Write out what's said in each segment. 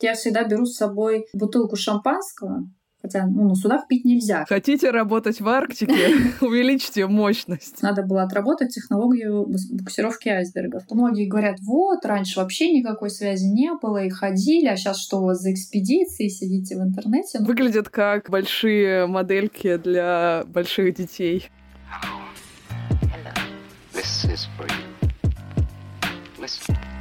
Я всегда беру с собой бутылку шампанского, Хотя ну, на судах пить нельзя. Хотите работать в Арктике? Увеличьте мощность. Надо было отработать технологию буксировки айсбергов. Многие говорят, вот, раньше вообще никакой связи не было, и ходили, а сейчас что у вас за экспедиции, сидите в интернете? Выглядят как большие модельки для больших детей. Hello. This is for you. Listen.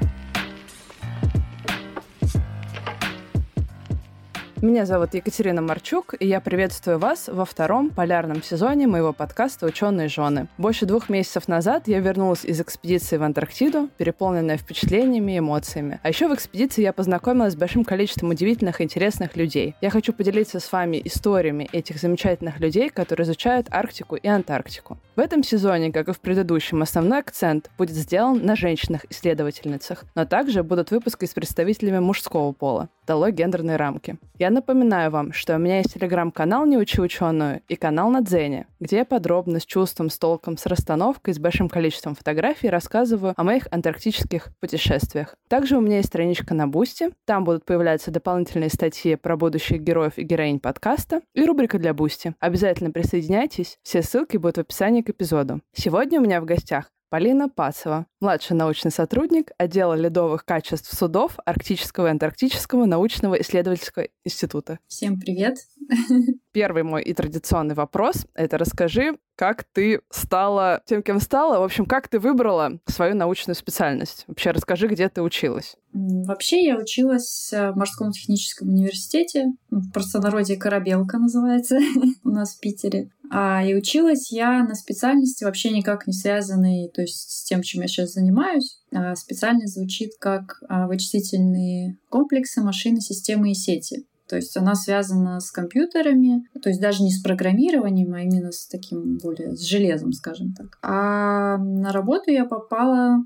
Меня зовут Екатерина Марчук, и я приветствую вас во втором полярном сезоне моего подкаста «Ученые жены». Больше двух месяцев назад я вернулась из экспедиции в Антарктиду, переполненная впечатлениями и эмоциями. А еще в экспедиции я познакомилась с большим количеством удивительных и интересных людей. Я хочу поделиться с вами историями этих замечательных людей, которые изучают Арктику и Антарктику. В этом сезоне, как и в предыдущем, основной акцент будет сделан на женщинах-исследовательницах, но также будут выпуски с представителями мужского пола. Дало гендерные рамки. Я напоминаю вам, что у меня есть телеграм-канал «Не учи ученую» и канал на Дзене, где я подробно, с чувством, с толком, с расстановкой, с большим количеством фотографий рассказываю о моих антарктических путешествиях. Также у меня есть страничка на Boosty, там будут появляться дополнительные статьи про будущих героев и героинь подкаста и рубрика для Boosty. Обязательно присоединяйтесь, все ссылки будут в описании к эпизоду. Сегодня у меня в гостях Полина Пацева, младший научный сотрудник отдела ледовых качеств судов Арктического и Антарктического научного исследовательского института. Всем привет! Первый мой и традиционный вопрос — это расскажи, как ты стала тем, кем стала, в общем, как ты выбрала свою научную специальность. Вообще расскажи, где ты училась. Вообще я училась в морском техническом университете, в простонародье «Корабелка» называется у нас в Питере. А, и училась я на специальности вообще никак не связанной, то есть с тем, чем я сейчас занимаюсь. А специальность звучит как а, вычислительные комплексы, машины, системы и сети. То есть она связана с компьютерами, то есть даже не с программированием, а именно с таким более с железом, скажем так. А на работу я попала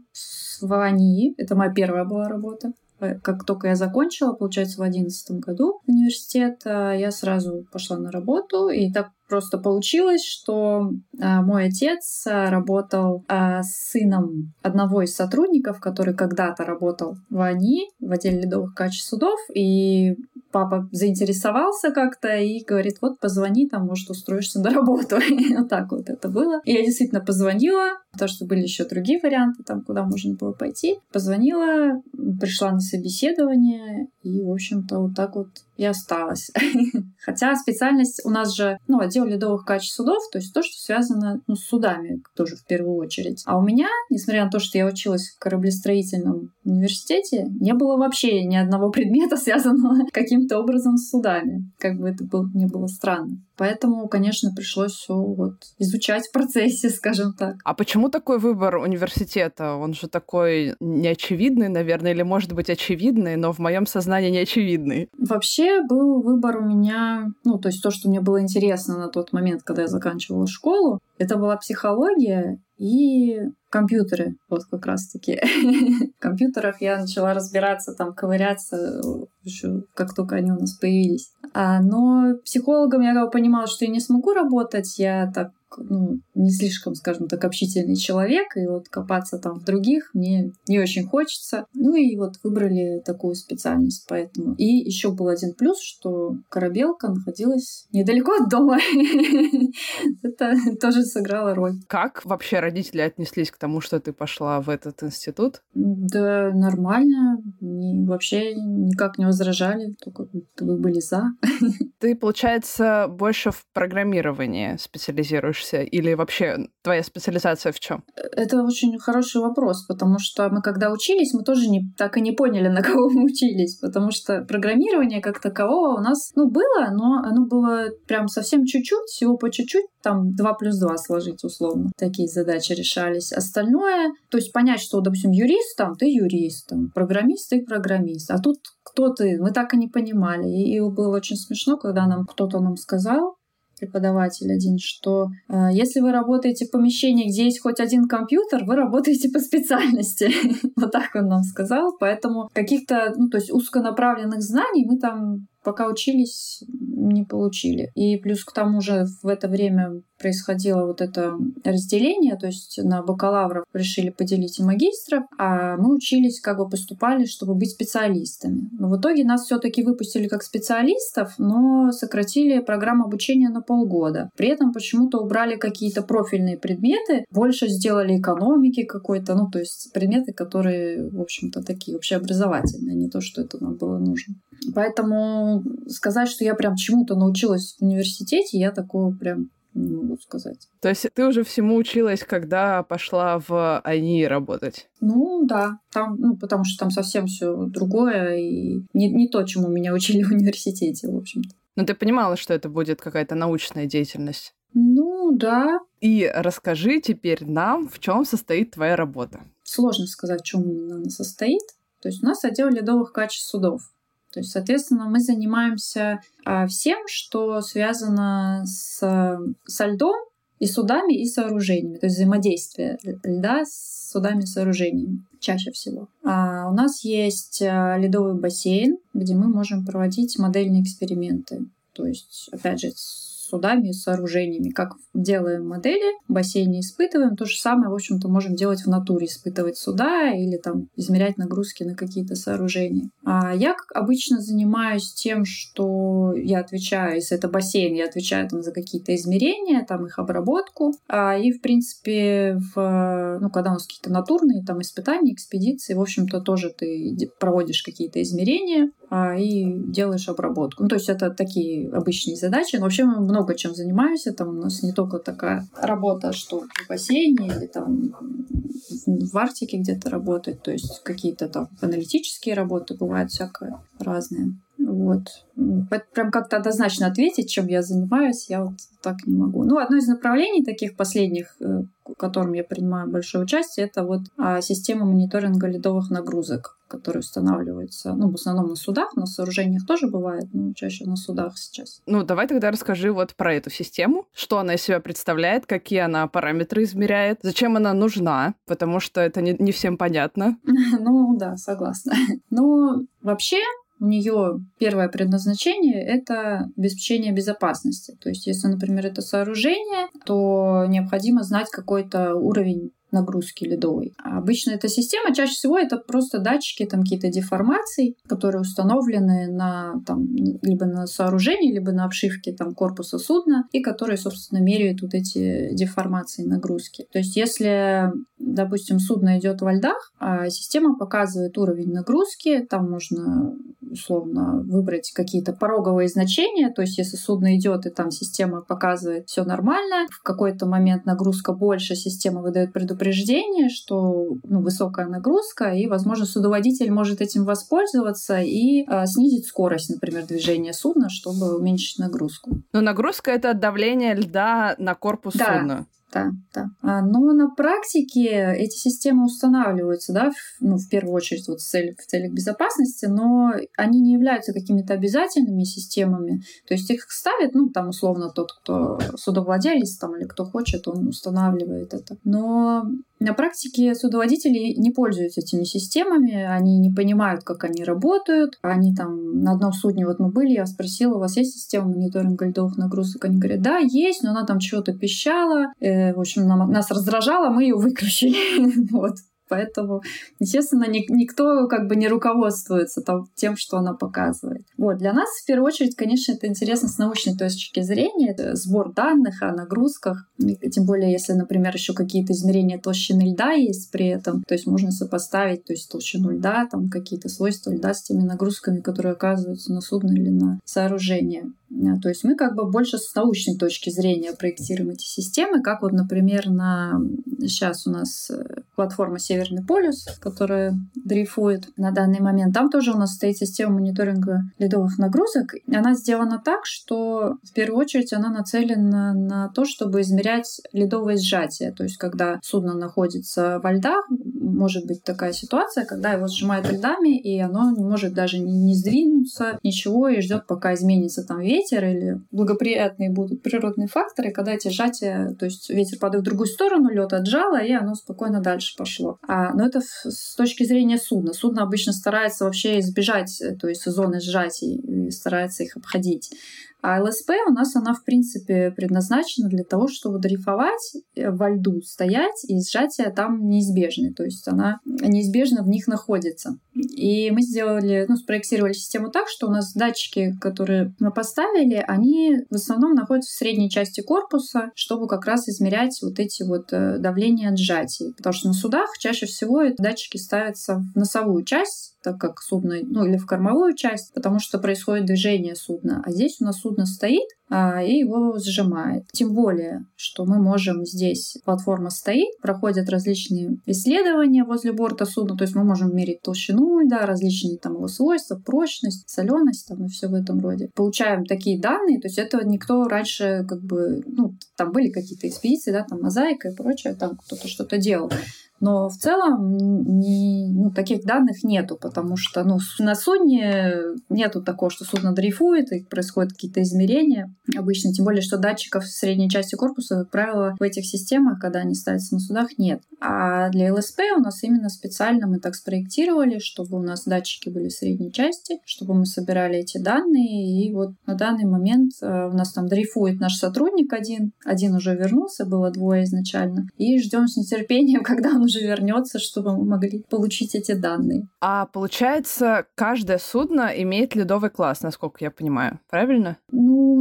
в АНИ. Это моя первая была работа. Э, как только я закончила, получается, в одиннадцатом году университет, я сразу пошла на работу, и так просто получилось, что а, мой отец а, работал а, с сыном одного из сотрудников, который когда-то работал в АНИ, в отделе ледовых качеств судов, и папа заинтересовался как-то и говорит, вот позвони, там, может, устроишься на работу. вот так вот это было. И я действительно позвонила, потому что были еще другие варианты, там, куда можно было пойти. Позвонила, пришла на собеседование, и, в общем-то, вот так вот и осталась. Хотя специальность у нас же, ну, отдел ледовых качеств судов, то есть то, что связано ну, с судами тоже в первую очередь. А у меня, несмотря на то, что я училась в кораблестроительном университете, не было вообще ни одного предмета, связанного каким-то образом с судами. Как бы это было, не было странно. Поэтому, конечно, пришлось все вот изучать в процессе, скажем так. А почему такой выбор университета? Он же такой неочевидный, наверное, или может быть очевидный, но в моем сознании неочевидный. Вообще был выбор у меня, ну, то есть то, что мне было интересно на тот момент, когда я заканчивала школу, это была психология и компьютеры, вот как раз-таки. В компьютерах я начала разбираться, там, ковыряться еще как только они у нас появились. А, но психологом я понимала, что я не смогу работать, я так ну, не слишком, скажем так, общительный человек, и вот копаться там в других мне не очень хочется. Ну и вот выбрали такую специальность, поэтому. И еще был один плюс, что корабелка находилась недалеко от дома. Это тоже сыграло роль. Как вообще родители отнеслись к тому, что ты пошла в этот институт? Да, нормально. Вообще никак не возражали, только вы были за. Ты, получается, больше в программировании специализируешься учишься? Или вообще твоя специализация в чем? Это очень хороший вопрос, потому что мы когда учились, мы тоже не, так и не поняли, на кого мы учились, потому что программирование как такового у нас, ну, было, но оно было прям совсем чуть-чуть, всего по чуть-чуть, там 2 плюс 2 сложить условно. Такие задачи решались. Остальное, то есть понять, что, допустим, юрист там, ты юрист, там, программист, ты программист. А тут кто ты? Мы так и не понимали. И, и было очень смешно, когда нам кто-то нам сказал, преподаватель один, что э, если вы работаете в помещении, где есть хоть один компьютер, вы работаете по специальности. вот так он нам сказал. Поэтому каких-то, ну, то есть узконаправленных знаний мы там пока учились, не получили. И плюс к тому же в это время происходило вот это разделение, то есть на бакалавров решили поделить и магистров, а мы учились, как бы поступали, чтобы быть специалистами. Но в итоге нас все таки выпустили как специалистов, но сократили программу обучения на полгода. При этом почему-то убрали какие-то профильные предметы, больше сделали экономики какой-то, ну, то есть предметы, которые, в общем-то, такие общеобразовательные, не то, что это нам было нужно. Поэтому сказать, что я прям чему-то научилась в университете, я такого прям не могу сказать. То есть ты уже всему училась, когда пошла в АИ работать? Ну да, там, ну, потому что там совсем все другое и не, не то, чему меня учили в университете, в общем-то. Но ты понимала, что это будет какая-то научная деятельность? Ну да. И расскажи теперь нам, в чем состоит твоя работа. Сложно сказать, в чем она состоит. То есть у нас отдел ледовых качеств судов. То есть, соответственно, мы занимаемся а, всем, что связано с, со льдом и судами, и сооружениями. То есть взаимодействие льда с судами и сооружениями чаще всего. А у нас есть а, ледовый бассейн, где мы можем проводить модельные эксперименты. То есть, опять же, судами и сооружениями. Как делаем модели, в бассейне испытываем, то же самое, в общем-то, можем делать в натуре, испытывать суда или там измерять нагрузки на какие-то сооружения. А я, как обычно, занимаюсь тем, что я отвечаю, если это бассейн, я отвечаю там за какие-то измерения, там их обработку. А, и, в принципе, в, ну, когда у нас какие-то натурные там испытания, экспедиции, в общем-то, тоже ты проводишь какие-то измерения, а, и делаешь обработку. Ну, то есть это такие обычные задачи. Но вообще мы много чем занимаемся. Там у нас не только такая работа, что в бассейне или там в Арктике где-то работать. То есть какие-то там аналитические работы бывают всякое разные. Вот. Прям как-то однозначно ответить, чем я занимаюсь, я вот так не могу. Ну, одно из направлений таких последних, э, в котором я принимаю большое участие, это вот а, система мониторинга ледовых нагрузок, которые устанавливаются, ну, в основном на судах, на сооружениях тоже бывает, но чаще на судах сейчас. Ну, давай тогда расскажи вот про эту систему, что она из себя представляет, какие она параметры измеряет, зачем она нужна, потому что это не, не всем понятно. Ну, да, согласна. Ну, вообще, у нее первое предназначение — это обеспечение безопасности. То есть, если, например, это сооружение, то необходимо знать какой-то уровень нагрузки ледовой. А обычно эта система, чаще всего это просто датчики, там какие-то деформации, которые установлены на там, либо на сооружении, либо на обшивке там, корпуса судна, и которые, собственно, меряют вот эти деформации нагрузки. То есть если, допустим, судно идет во льдах, а система показывает уровень нагрузки, там можно условно выбрать какие-то пороговые значения, то есть если судно идет и там система показывает все нормально, в какой-то момент нагрузка больше, система выдает предупреждение, что ну, высокая нагрузка, и, возможно, судоводитель может этим воспользоваться и э, снизить скорость, например, движения судна, чтобы уменьшить нагрузку. Но нагрузка — это давление льда на корпус да. судна да, да. А, но на практике эти системы устанавливаются, да, в, ну, в первую очередь вот в целях, в целях безопасности, но они не являются какими-то обязательными системами. То есть их ставят, ну, там, условно, тот, кто судовладелец там, или кто хочет, он устанавливает это. Но на практике судоводители не пользуются этими системами, они не понимают, как они работают. Они там на одном судне, вот мы были, я спросила, у вас есть система мониторинга льдовых нагрузок? Они говорят, да, есть, но она там чего-то пищала, э, в общем, нам, нас раздражала, мы ее выключили. вот. Поэтому, естественно, ни, никто как бы не руководствуется там, тем, что она показывает. Вот. Для нас, в первую очередь, конечно, это интересно с научной точки зрения. Это сбор данных о нагрузках. И, тем более, если, например, еще какие-то измерения толщины льда есть при этом, то есть можно сопоставить то есть толщину льда, там какие-то свойства льда с теми нагрузками, которые оказываются на судно или на сооружение. То есть мы как бы больше с научной точки зрения проектируем эти системы, как вот, например, на сейчас у нас э, платформа Северный полюс, которая дрейфует на данный момент. Там тоже у нас стоит система мониторинга ледовых нагрузок. Она сделана так, что в первую очередь она нацелена на то, чтобы измерять ледовое сжатие. То есть когда судно находится во льдах, может быть такая ситуация, когда его сжимают льдами, и оно не может даже не сдвинуться, ничего, и ждет, пока изменится там ветер, ветер или благоприятные будут природные факторы, когда эти сжатия, то есть ветер падает в другую сторону, лед отжало, и оно спокойно дальше пошло. А, но это с точки зрения судна. Судно обычно старается вообще избежать, то есть зоны сжатий, и старается их обходить. А ЛСП у нас, она, в принципе, предназначена для того, чтобы дрейфовать э, во льду, стоять, и сжатие там неизбежны. То есть она неизбежно в них находится. И мы сделали, ну, спроектировали систему так, что у нас датчики, которые мы поставили, они в основном находятся в средней части корпуса, чтобы как раз измерять вот эти вот э, давления отжатий. Потому что на судах чаще всего эти датчики ставятся в носовую часть, так как судно, ну или в кормовую часть, потому что происходит движение судна. А здесь у нас судно стоит, а, и его сжимает. Тем более, что мы можем здесь, платформа стоит, проходят различные исследования возле борта судна, то есть мы можем мерить толщину льда, различные там его свойства, прочность, соленость там и все в этом роде. Получаем такие данные, то есть этого никто раньше как бы, ну, там были какие-то экспедиции, да, там мозаика и прочее, там кто-то что-то делал. Но в целом не, ну, таких данных нету, потому что ну, на судне нету такого, что судно дрейфует и происходят какие-то измерения обычно. Тем более, что датчиков в средней части корпуса, как правило, в этих системах, когда они ставятся на судах, нет. А для ЛСП у нас именно специально мы так спроектировали, чтобы у нас датчики были в средней части, чтобы мы собирали эти данные. И вот на данный момент э, у нас там дрейфует наш сотрудник один. Один уже вернулся, было двое изначально. И ждем с нетерпением, когда он уже вернется, чтобы мы могли получить эти данные. А получается, каждое судно имеет ледовый класс, насколько я понимаю, правильно? Ну,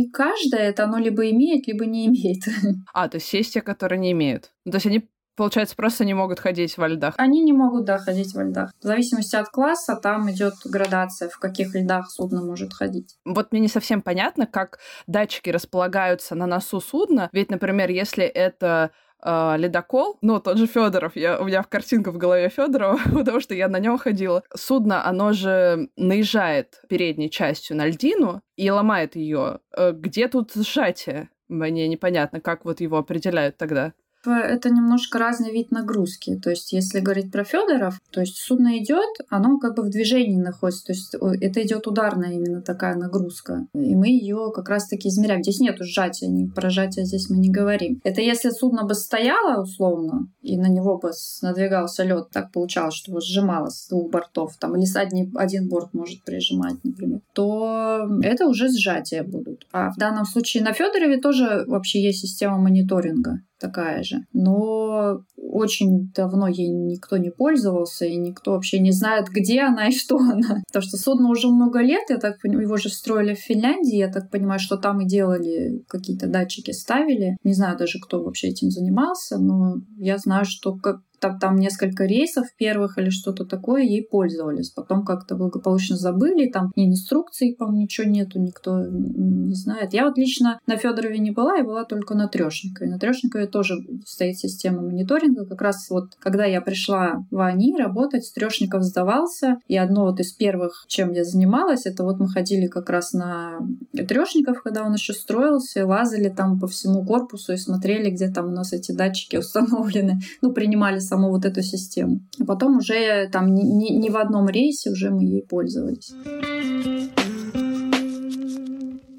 не каждое, это оно либо имеет, либо не имеет. А, то есть есть те, которые не имеют. То есть они Получается, просто не могут ходить во льдах. Они не могут, да, ходить во льдах. В зависимости от класса там идет градация, в каких льдах судно может ходить. Вот мне не совсем понятно, как датчики располагаются на носу судна. Ведь, например, если это э, ледокол, ну, тот же Федоров, я, у меня в картинка в голове Федорова, потому что я на нем ходила. Судно, оно же наезжает передней частью на льдину и ломает ее. Э, где тут сжатие? Мне непонятно, как вот его определяют тогда это немножко разный вид нагрузки. То есть, если говорить про Федоров, то есть судно идет, оно как бы в движении находится. То есть, это идет ударная именно такая нагрузка. И мы ее как раз-таки измеряем. Здесь нет сжатия, не, про сжатие здесь мы не говорим. Это если судно бы стояло условно, и на него бы надвигался лед, так получалось, что его сжимало с двух бортов, там, или с один, один борт может прижимать, например, то это уже сжатия будут. А в данном случае на Федорове тоже вообще есть система мониторинга такая же. Но очень давно ей никто не пользовался, и никто вообще не знает, где она и что она. Потому что судно уже много лет, я так понимаю, его же строили в Финляндии, я так понимаю, что там и делали какие-то датчики, ставили. Не знаю даже, кто вообще этим занимался, но я знаю, что как там, там несколько рейсов первых или что-то такое, ей пользовались. Потом как-то благополучно забыли, там ни инструкций, по-моему, ничего нету, никто не знает. Я вот лично на Федорове не была, я была только на Трешникове. На Трешникове тоже стоит система мониторинга. Как раз вот, когда я пришла в АНИ работать, Трешников сдавался, и одно вот из первых, чем я занималась, это вот мы ходили как раз на Трешников, когда он еще строился, лазали там по всему корпусу и смотрели, где там у нас эти датчики установлены. Ну, принимали саму вот эту систему. А потом уже там ни, ни, ни в одном рейсе уже мы ей пользовались.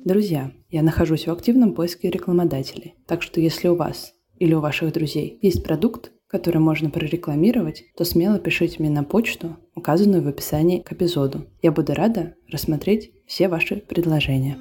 Друзья, я нахожусь в активном поиске рекламодателей. Так что если у вас или у ваших друзей есть продукт, который можно прорекламировать, то смело пишите мне на почту, указанную в описании к эпизоду. Я буду рада рассмотреть все ваши предложения.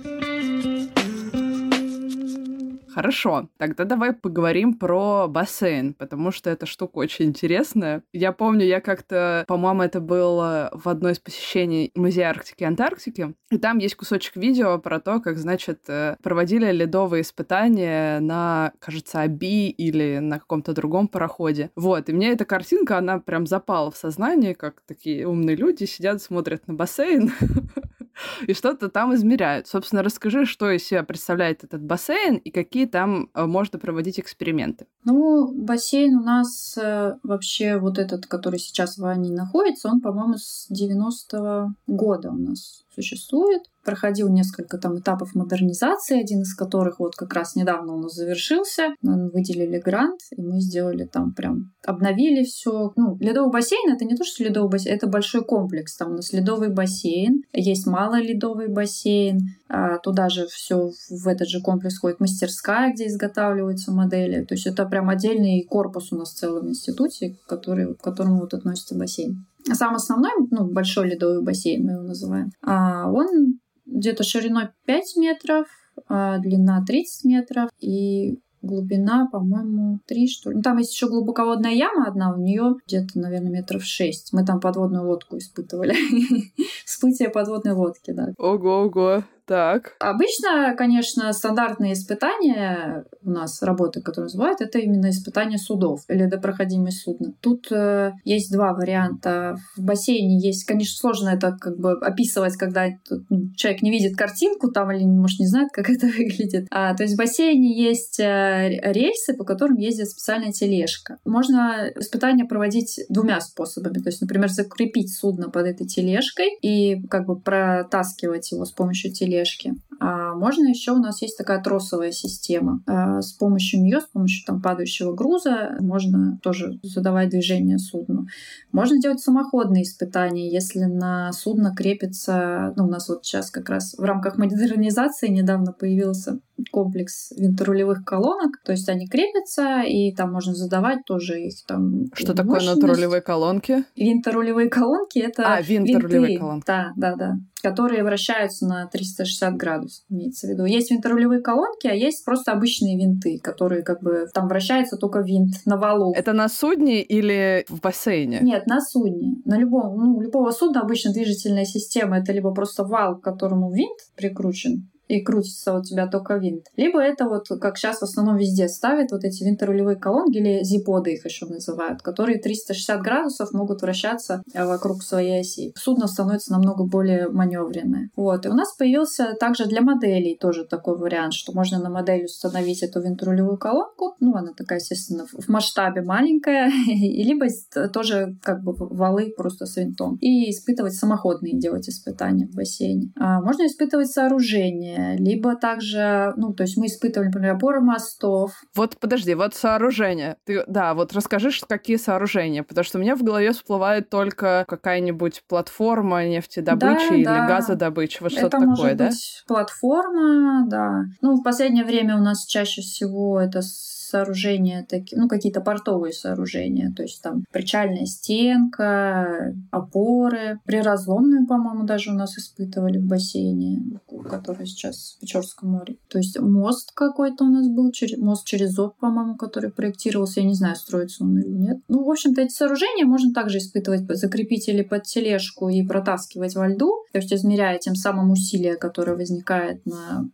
Хорошо, тогда давай поговорим про бассейн, потому что эта штука очень интересная. Я помню, я как-то, по-моему, это было в одной из посещений Музея Арктики и Антарктики, и там есть кусочек видео про то, как, значит, э, проводили ледовые испытания на, кажется, Аби или на каком-то другом пароходе. Вот, и мне эта картинка, она прям запала в сознание, как такие умные люди сидят, смотрят на бассейн, и что-то там измеряют. Собственно, расскажи, что из себя представляет этот бассейн и какие там э, можно проводить эксперименты. Ну, бассейн у нас э, вообще вот этот, который сейчас в Ане находится, он, по-моему, с 90-го года у нас существует. Проходил несколько там этапов модернизации, один из которых вот как раз недавно у нас завершился. Нам выделили грант, и мы сделали там прям, обновили все. Ну, ледовый бассейн — это не то, что ледовый бассейн, это большой комплекс. Там у нас ледовый бассейн, есть малоледовый бассейн, а туда же все в этот же комплекс входит мастерская, где изготавливаются модели. То есть это прям отдельный корпус у нас в целом институте, который, к которому вот относится бассейн. Сам основной, ну, большой ледовый бассейн мы его называем, а он где-то шириной 5 метров, а длина 30 метров и глубина, по-моему, 3, что ли. Ну, там есть еще глубоководная яма одна, у нее где-то, наверное, метров 6. Мы там подводную лодку испытывали. Всплытие подводной лодки, да. Ого-ого. Так. Обычно, конечно, стандартные испытания у нас работы, которые называют, это именно испытания судов или допроходимость судна. Тут э, есть два варианта. В бассейне есть, конечно, сложно это как бы описывать, когда ну, человек не видит картинку там или, может, не знает, как это выглядит. А, то есть в бассейне есть э, рельсы, по которым ездит специальная тележка. Можно испытания проводить двумя способами. То есть, например, закрепить судно под этой тележкой и как бы протаскивать его с помощью тележки тележки. А можно еще у нас есть такая тросовая система. А с помощью нее, с помощью там падающего груза, можно тоже задавать движение судну. Можно делать самоходные испытания, если на судно крепится, ну у нас вот сейчас как раз в рамках модернизации недавно появился комплекс винторулевых колонок, то есть они крепятся, и там можно задавать тоже их там. Что такое винторулевые колонки? Винторулевые колонки это а винторулевые колонки. Да, да, да которые вращаются на 360 градусов, имеется в виду. Есть винторулевые колонки, а есть просто обычные винты, которые как бы там вращается только винт на валу. Это на судне или в бассейне? Нет, на судне. На любом, ну, любого судна обычно движительная система это либо просто вал, к которому винт прикручен, и крутится у тебя только винт. Либо это вот, как сейчас в основном везде ставят, вот эти винторулевые колонки или зиподы их еще называют, которые 360 градусов могут вращаться э, вокруг своей оси. Судно становится намного более маневренное. Вот. И у нас появился также для моделей тоже такой вариант, что можно на модель установить эту винторулевую колонку. Ну, она такая, естественно, в масштабе маленькая. и либо тоже как бы валы просто с винтом. И испытывать самоходные делать испытания в бассейне. А можно испытывать сооружение либо также, ну, то есть мы испытывали, например, опоры мостов. Вот подожди, вот сооружение. Ты, да, вот расскажи, какие сооружения, потому что у меня в голове всплывает только какая-нибудь платформа нефтедобычи да, или да. газодобычи, вот что-то такое, может да? Быть платформа, да. Ну, в последнее время у нас чаще всего это сооружения, такие, ну, какие-то портовые сооружения, то есть там причальная стенка, опоры. Приразломную, по-моему, даже у нас испытывали в бассейне, который сейчас в Печорском море. То есть мост какой-то у нас был, мост через Зоб, по-моему, который проектировался. Я не знаю, строится он или нет. Ну, в общем-то, эти сооружения можно также испытывать, закрепить или под тележку и протаскивать во льду, то есть измеряя тем самым усилие, которое возникает на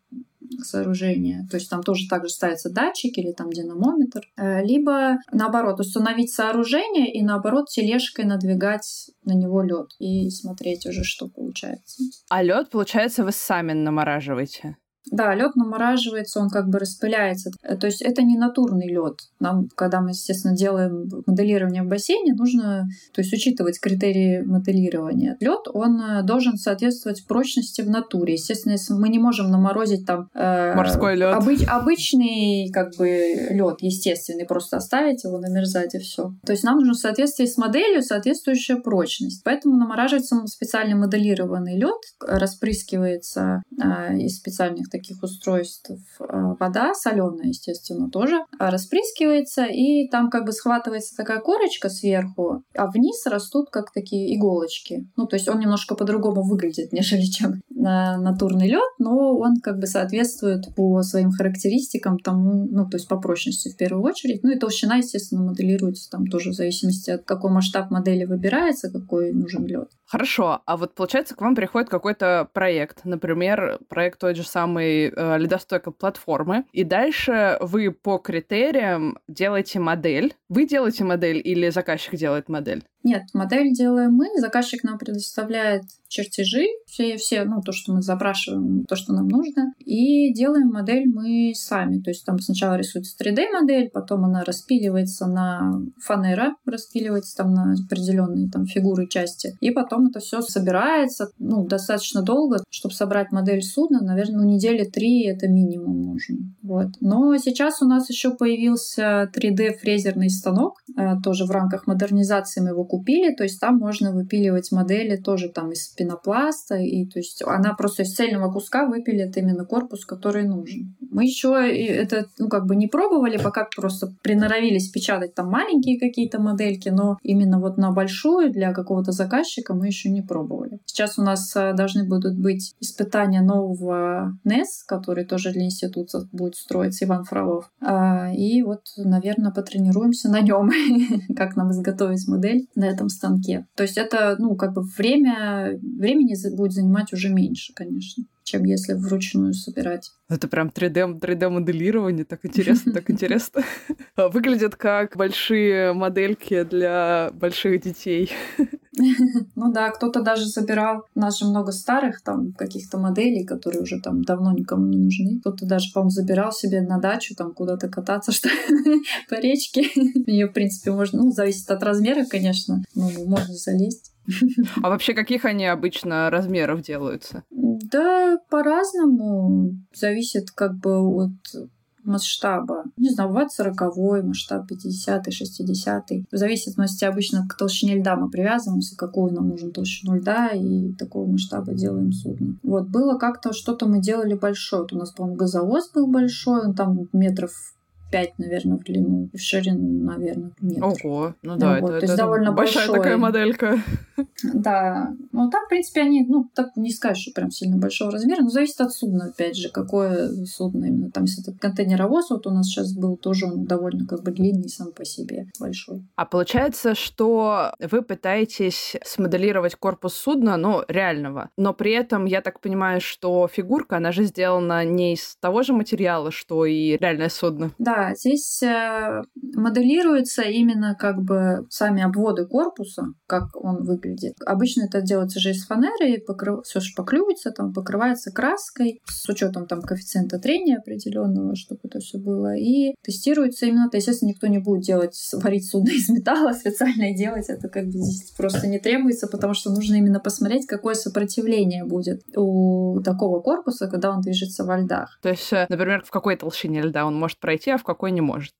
сооружения. То есть там тоже также ставится датчик или там динамометр. Э, либо наоборот, установить сооружение и наоборот тележкой надвигать на него лед и смотреть уже, что получается. А лед, получается, вы сами намораживаете? Да, лед намораживается, он как бы распыляется. Э, то есть это не натурный лед. Нам, когда мы, естественно, делаем моделирование в бассейне, нужно то есть, учитывать критерии моделирования. Лед, он э, должен соответствовать прочности в натуре. Естественно, если мы не можем наморозить там э, морской лед, обыч, обычный как бы лед, естественный, просто оставить его намерзать и все. То есть нам нужно в соответствии с моделью соответствующая прочность. Поэтому намораживается специально моделированный лед, распрыскивается э, из специальных таких устройств а, вода, соленая, естественно, тоже, а, распрыскивается, и там как бы схватывается такая корочка сверху, а вниз растут как такие иголочки. Ну, то есть он немножко по-другому выглядит, нежели чем натурный лед, но он как бы соответствует по своим характеристикам тому, ну, то есть по прочности в первую очередь. Ну и толщина, естественно, моделируется там тоже в зависимости от какой масштаб модели выбирается, какой нужен лед. Хорошо, а вот получается к вам приходит какой-то проект, например, проект той же самой э, ледостойкой платформы, и дальше вы по критериям делаете модель. Вы делаете модель или заказчик делает модель? Нет, модель делаем мы, заказчик нам предоставляет чертежи, все, все, ну, то, что мы запрашиваем, то, что нам нужно, и делаем модель мы сами. То есть там сначала рисуется 3D-модель, потом она распиливается на фанера, распиливается там на определенные там фигуры, части, и потом это все собирается, ну, достаточно долго, чтобы собрать модель судна, наверное, ну, недели три это минимум нужно. Вот. Но сейчас у нас еще появился 3D-фрезерный станок, э, тоже в рамках модернизации мы его купили, то есть там можно выпиливать модели тоже там из пенопласта, и то есть она просто из цельного куска выпилит именно корпус, который нужен. Мы еще это, ну, как бы не пробовали, пока просто приноровились печатать там маленькие какие-то модельки, но именно вот на большую для какого-то заказчика мы еще не пробовали. Сейчас у нас э, должны будут быть испытания нового NES, который тоже для института будет строиться, Иван Фролов. А, и вот, наверное, потренируемся на нем, как нам изготовить модель на этом станке. То есть это, ну, как бы время, времени будет занимать уже меньше, конечно чем если вручную собирать. Это прям 3D, 3D-моделирование, так интересно, так интересно. Выглядят как большие модельки для больших детей. Ну да, кто-то даже собирал, у нас же много старых там каких-то моделей, которые уже там давно никому не нужны. Кто-то даже, по-моему, забирал себе на дачу там куда-то кататься, что по речке. Ее, в принципе, можно, ну, зависит от размера, конечно, ну, можно залезть. А вообще каких они обычно размеров делаются? Да, по-разному. Зависит как бы от масштаба. Не знаю, бывает 40 масштаб, 50 60 В зависимости обычно к толщине льда мы привязываемся, какую нам нужен толщину льда, и такого масштаба делаем судно. Вот, было как-то что-то мы делали большое. Вот у нас, по-моему, газовоз был большой, он там метров 5, наверное, в длину, в ширину, наверное, метр. Ого, ну да, вот, это, то есть это довольно большая большой. такая моделька. Да, ну там, в принципе, они, ну, так не скажешь, что прям сильно большого размера, но зависит от судна, опять же, какое судно именно. Там, если это контейнеровоз, вот у нас сейчас был тоже он довольно как бы длинный сам по себе, большой. А получается, что вы пытаетесь смоделировать корпус судна, ну, реального, но при этом, я так понимаю, что фигурка, она же сделана не из того же материала, что и реальное судно. Да, здесь э, моделируются именно как бы сами обводы корпуса, как он выглядит. Обычно это делается же из фанеры, и покрыв... все шпаклюется, там покрывается краской с учетом там коэффициента трения определенного, чтобы это все было. И тестируется именно, то, естественно, никто не будет делать, варить судно из металла специально делать это как бы здесь просто не требуется, потому что нужно именно посмотреть, какое сопротивление будет у такого корпуса, когда он движется во льдах. То есть, э, например, в какой толщине льда он может пройти, а в какой не может.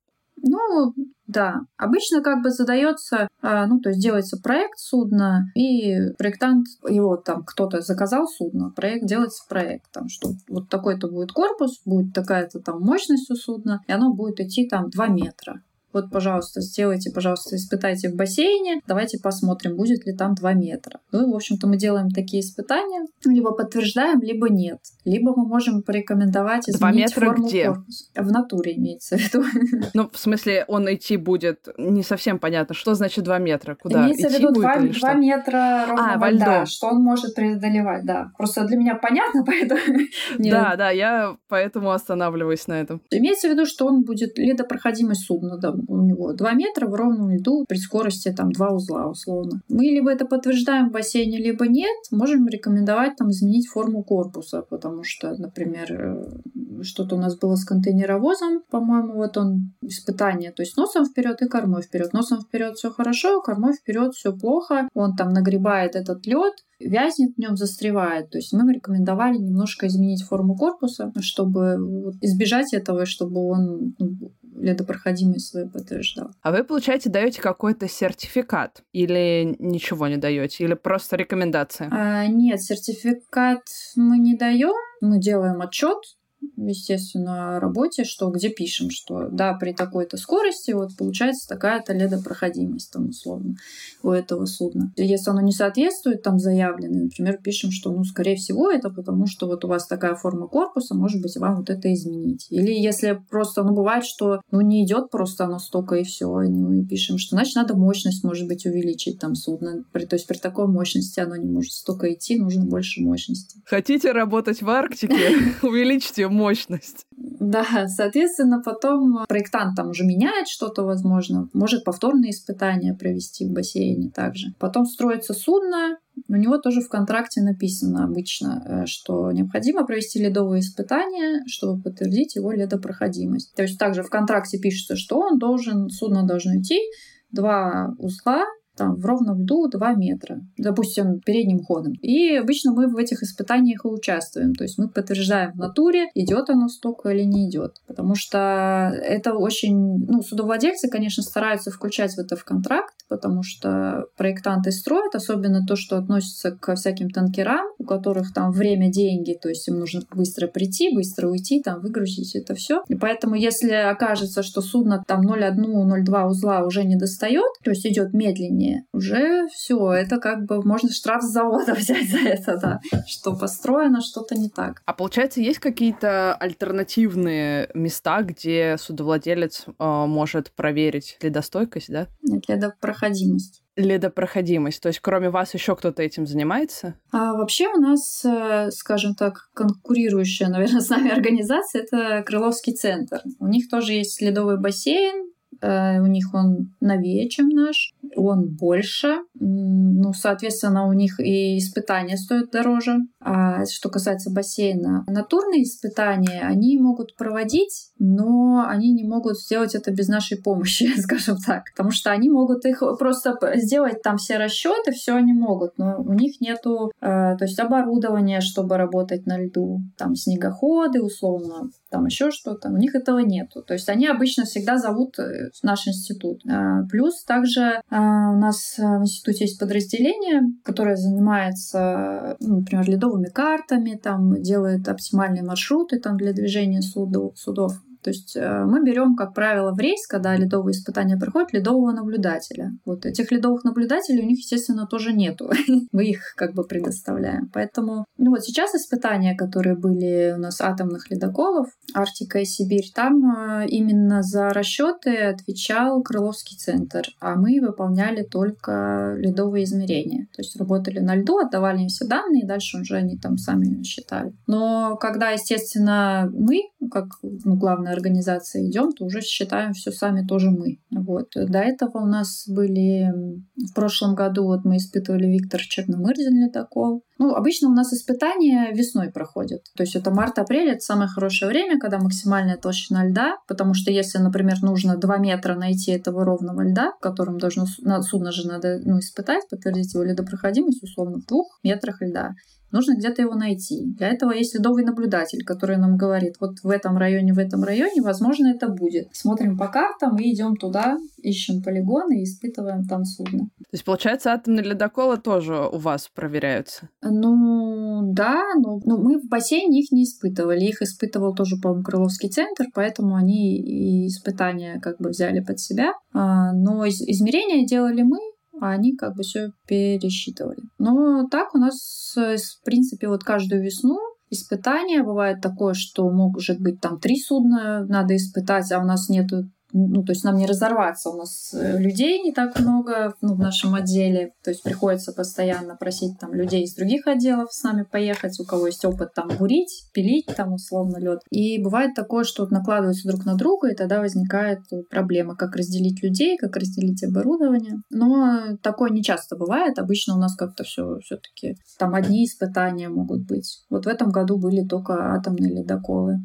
Ну, да. Обычно как бы задается, а, ну, то есть делается проект судна, и проектант, его там кто-то заказал судно, проект делается проект, там, что вот такой-то будет корпус, будет такая-то там мощность у судна, и оно будет идти там 2 метра. Вот, пожалуйста, сделайте, пожалуйста, испытайте в бассейне. Давайте посмотрим, будет ли там 2 метра. Ну и, в общем-то, мы делаем такие испытания. Либо подтверждаем, либо нет. Либо мы можем порекомендовать изменить 2 метра форму где? корпуса. В натуре имеется в виду. Ну, в смысле, он идти будет не совсем понятно. Что значит 2 метра? Куда? Имеется в идти виду будет 2, или 2 что? метра А, ровного во льда, льду. что он может преодолевать, да. Просто для меня понятно, поэтому... Да, да, я поэтому останавливаюсь на этом. Имеется в виду, что он будет ледопроходимость судна, да, у него 2 метра в ровном льду при скорости там 2 узла условно. Мы либо это подтверждаем в бассейне, либо нет. Можем рекомендовать там изменить форму корпуса, потому что, например, э, что-то у нас было с контейнеровозом, по-моему, вот он испытание, то есть носом вперед и кормой вперед. Носом вперед все хорошо, кормой вперед все плохо. Он там нагребает этот лед, вязнет в нем, застревает. То есть мы рекомендовали немножко изменить форму корпуса, чтобы избежать этого, чтобы он ледопроходимость свою подтверждал. А вы, получаете, даете какой-то сертификат? Или ничего не даете? Или просто рекомендации? А, нет, сертификат мы не даем. Мы делаем отчет естественно, работе, что где пишем, что да, при такой-то скорости вот получается такая-то ледопроходимость там условно у этого судна. Если оно не соответствует там заявленной, например, пишем, что ну скорее всего это потому, что вот у вас такая форма корпуса, может быть, вам вот это изменить. Или если просто, ну бывает, что ну не идет просто оно столько и все, ну и пишем, что значит надо мощность, может быть, увеличить там судно. При, то есть при такой мощности оно не может столько идти, нужно больше мощности. Хотите работать в Арктике? Увеличьте мощность. Да, соответственно, потом проектант там уже меняет что-то, возможно, может повторные испытания провести в бассейне также. Потом строится судно, у него тоже в контракте написано обычно, э, что необходимо провести ледовые испытания, чтобы подтвердить его ледопроходимость. То есть также в контракте пишется, что он должен, судно должно идти два узла там в ровном льду 2 метра, допустим, передним ходом. И обычно мы в этих испытаниях и участвуем. То есть мы подтверждаем в натуре, идет оно столько или не идет. Потому что это очень... Ну, судовладельцы, конечно, стараются включать в это в контракт, потому что проектанты строят, особенно то, что относится к всяким танкерам, у которых там время, деньги, то есть им нужно быстро прийти, быстро уйти, там выгрузить это все. И поэтому, если окажется, что судно там 0,1-0,2 узла уже не достает, то есть идет медленнее, уже все, это как бы можно штраф с завода взять за это, да, что построено что-то не так. А получается, есть какие-то альтернативные места, где судовладелец э, может проверить ледостойкость, да? Нет, ледопроходимость ледопроходимость? То есть кроме вас еще кто-то этим занимается? А вообще у нас, э, скажем так, конкурирующая, наверное, с нами организация — это Крыловский центр. У них тоже есть ледовый бассейн, у них он новее, чем наш, он больше. Ну, соответственно, у них и испытания стоят дороже. А что касается бассейна, натурные испытания они могут проводить, но они не могут сделать это без нашей помощи, скажем так. Потому что они могут их просто сделать там все расчеты, все они могут, но у них нету, э, то есть оборудования, чтобы работать на льду, там снегоходы, условно, там еще что-то. У них этого нету. То есть они обычно всегда зовут э, наш институт. А, плюс также а, у нас в институте есть подразделение, которое занимается, ну, например, ледовыми картами, там делает оптимальные маршруты там для движения судов, судов то есть э, мы берем, как правило, в рейс, когда ледовые испытания проходят, ледового наблюдателя. Вот этих ледовых наблюдателей у них, естественно, тоже нету. мы их как бы предоставляем. Поэтому, ну вот сейчас испытания, которые были у нас атомных ледоколов, Арктика и Сибирь, там э, именно за расчеты отвечал Крыловский центр, а мы выполняли только ледовые измерения. То есть работали на льду, отдавали им все данные, и дальше уже они там сами считали. Но когда, естественно, мы, как ну, главное организация идем, то уже считаем все сами тоже мы. Вот. До этого у нас были в прошлом году вот мы испытывали Виктор Черномырдин ледокол. Ну, обычно у нас испытания весной проходят. То есть это март-апрель, это самое хорошее время, когда максимальная толщина льда, потому что если, например, нужно 2 метра найти этого ровного льда, в котором должно судно же надо ну, испытать, подтвердить его ледопроходимость, условно, в двух метрах льда нужно где-то его найти. Для этого есть ледовый наблюдатель, который нам говорит, вот в этом районе, в этом районе, возможно, это будет. Смотрим по картам и идем туда, ищем полигоны и испытываем там судно. То есть, получается, атомные ледоколы тоже у вас проверяются? Ну, да, но ну, мы в бассейне их не испытывали. Их испытывал тоже, по-моему, Крыловский центр, поэтому они и испытания как бы взяли под себя. А, но измерения делали мы, а они как бы все пересчитывали. Но так у нас, э, в принципе, вот каждую весну испытания. Бывает такое, что может быть там три судна надо испытать, а у нас нету ну, то есть нам не разорваться. У нас э, людей не так много ну, в нашем отделе. То есть приходится постоянно просить там людей из других отделов с нами поехать, у кого есть опыт там бурить, пилить там условно лед. И бывает такое, что вот накладываются друг на друга, и тогда возникает проблема, как разделить людей, как разделить оборудование. Но такое не часто бывает. Обычно у нас как-то все все-таки там одни испытания могут быть. Вот в этом году были только атомные ледоколы.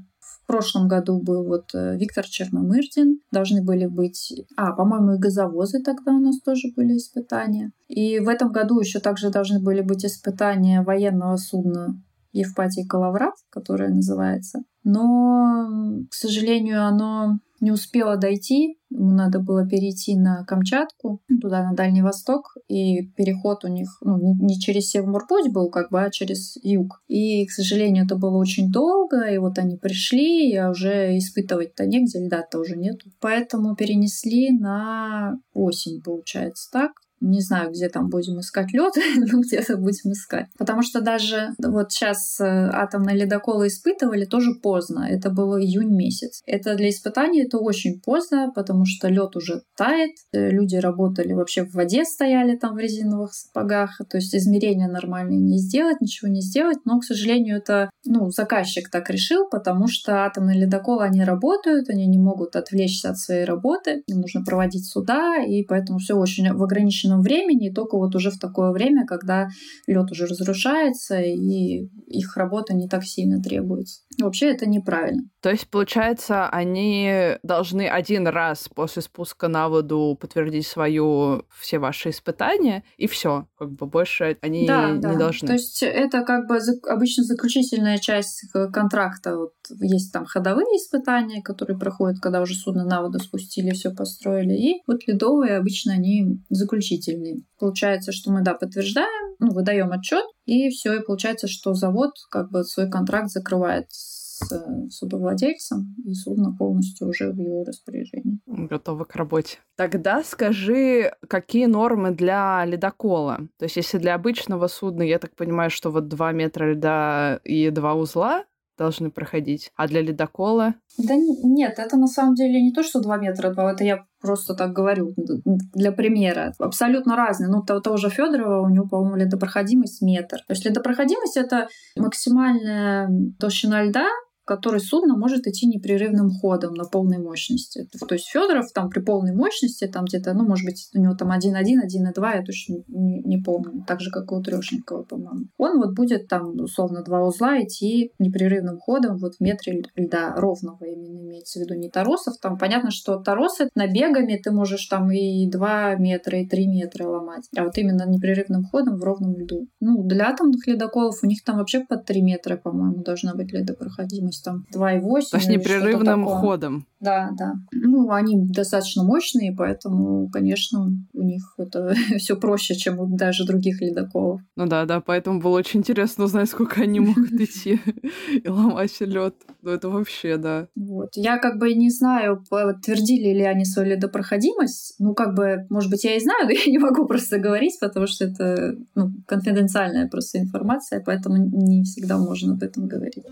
Прошлом году был вот э, Виктор Черномырдин. Должны были быть... А, по-моему, и газовозы тогда у нас тоже были испытания. И в этом году еще также должны были быть испытания военного судна Евпатий Калаврат, которое называется. Но, к сожалению, оно не успела дойти. Ему надо было перейти на Камчатку, туда, на Дальний Восток. И переход у них ну, не через Севморпуть был, как бы, а через юг. И, к сожалению, это было очень долго. И вот они пришли, а уже испытывать-то негде, льда-то уже нету. Поэтому перенесли на осень, получается так. Не знаю, где там будем искать лед, но где-то будем искать. Потому что даже вот сейчас э, атомные ледоколы испытывали тоже поздно. Это был июнь месяц. Это для испытаний это очень поздно, потому что лед уже тает. Э, люди работали вообще в воде, стояли там в резиновых сапогах. То есть измерения нормальные не сделать, ничего не сделать. Но, к сожалению, это ну, заказчик так решил, потому что атомные ледоколы, они работают, они не могут отвлечься от своей работы. Им нужно проводить суда, и поэтому все очень в ограниченном ограниченном времени, и только вот уже в такое время, когда лед уже разрушается, и их работа не так сильно требуется. Вообще это неправильно. То есть, получается, они должны один раз после спуска на воду подтвердить свою все ваши испытания, и все, как бы больше они да, не да. должны. То есть это как бы обычно заключительная часть контракта. Вот есть там ходовые испытания, которые проходят, когда уже судно на воду спустили, все построили. И вот ледовые обычно они заключительные. Получается, что мы, да, подтверждаем, ну, выдаем отчет, и все, и получается, что завод как бы свой контракт закрывает с э, судовладельцем, и судно полностью уже в его распоряжении. Готово к работе. Тогда скажи, какие нормы для ледокола? То есть, если для обычного судна, я так понимаю, что вот 2 метра льда и два узла, должны проходить. А для ледокола? Да нет, это на самом деле не то, что 2 метра, 2, это я просто так говорю для примера. Абсолютно разные. Ну, того, того же Федорова, у него, по-моему, ледопроходимость метр. То есть ледопроходимость — это максимальная толщина льда, которой судно может идти непрерывным ходом на полной мощности. То есть Федоров там при полной мощности, там где-то, ну, может быть, у него там 1.1, 1.2, я точно не, не помню, так же, как и у Трешникова, по-моему. Он вот будет там, условно, два узла идти непрерывным ходом вот в метре льда, ровного именно имеется в виду, не торосов. Там понятно, что торосы набегами ты можешь там и 2 метра, и 3 метра ломать, а вот именно непрерывным ходом в ровном льду. Ну, для атомных ледоколов у них там вообще под 3 метра, по-моему, должна быть ледопроходимость есть там 2,8. То есть непрерывным ходом. Да, да. Ну, они достаточно мощные, поэтому, конечно, у них это все проще, чем у даже других ледоколов. Ну да, да, поэтому было очень интересно узнать, сколько они могут идти и ломать лед. Ну это вообще, да. Вот. Я как бы не знаю, подтвердили ли они свою ледопроходимость. Ну, как бы, может быть, я и знаю, но я не могу просто говорить, потому что это ну, конфиденциальная просто информация, поэтому не всегда можно об этом говорить.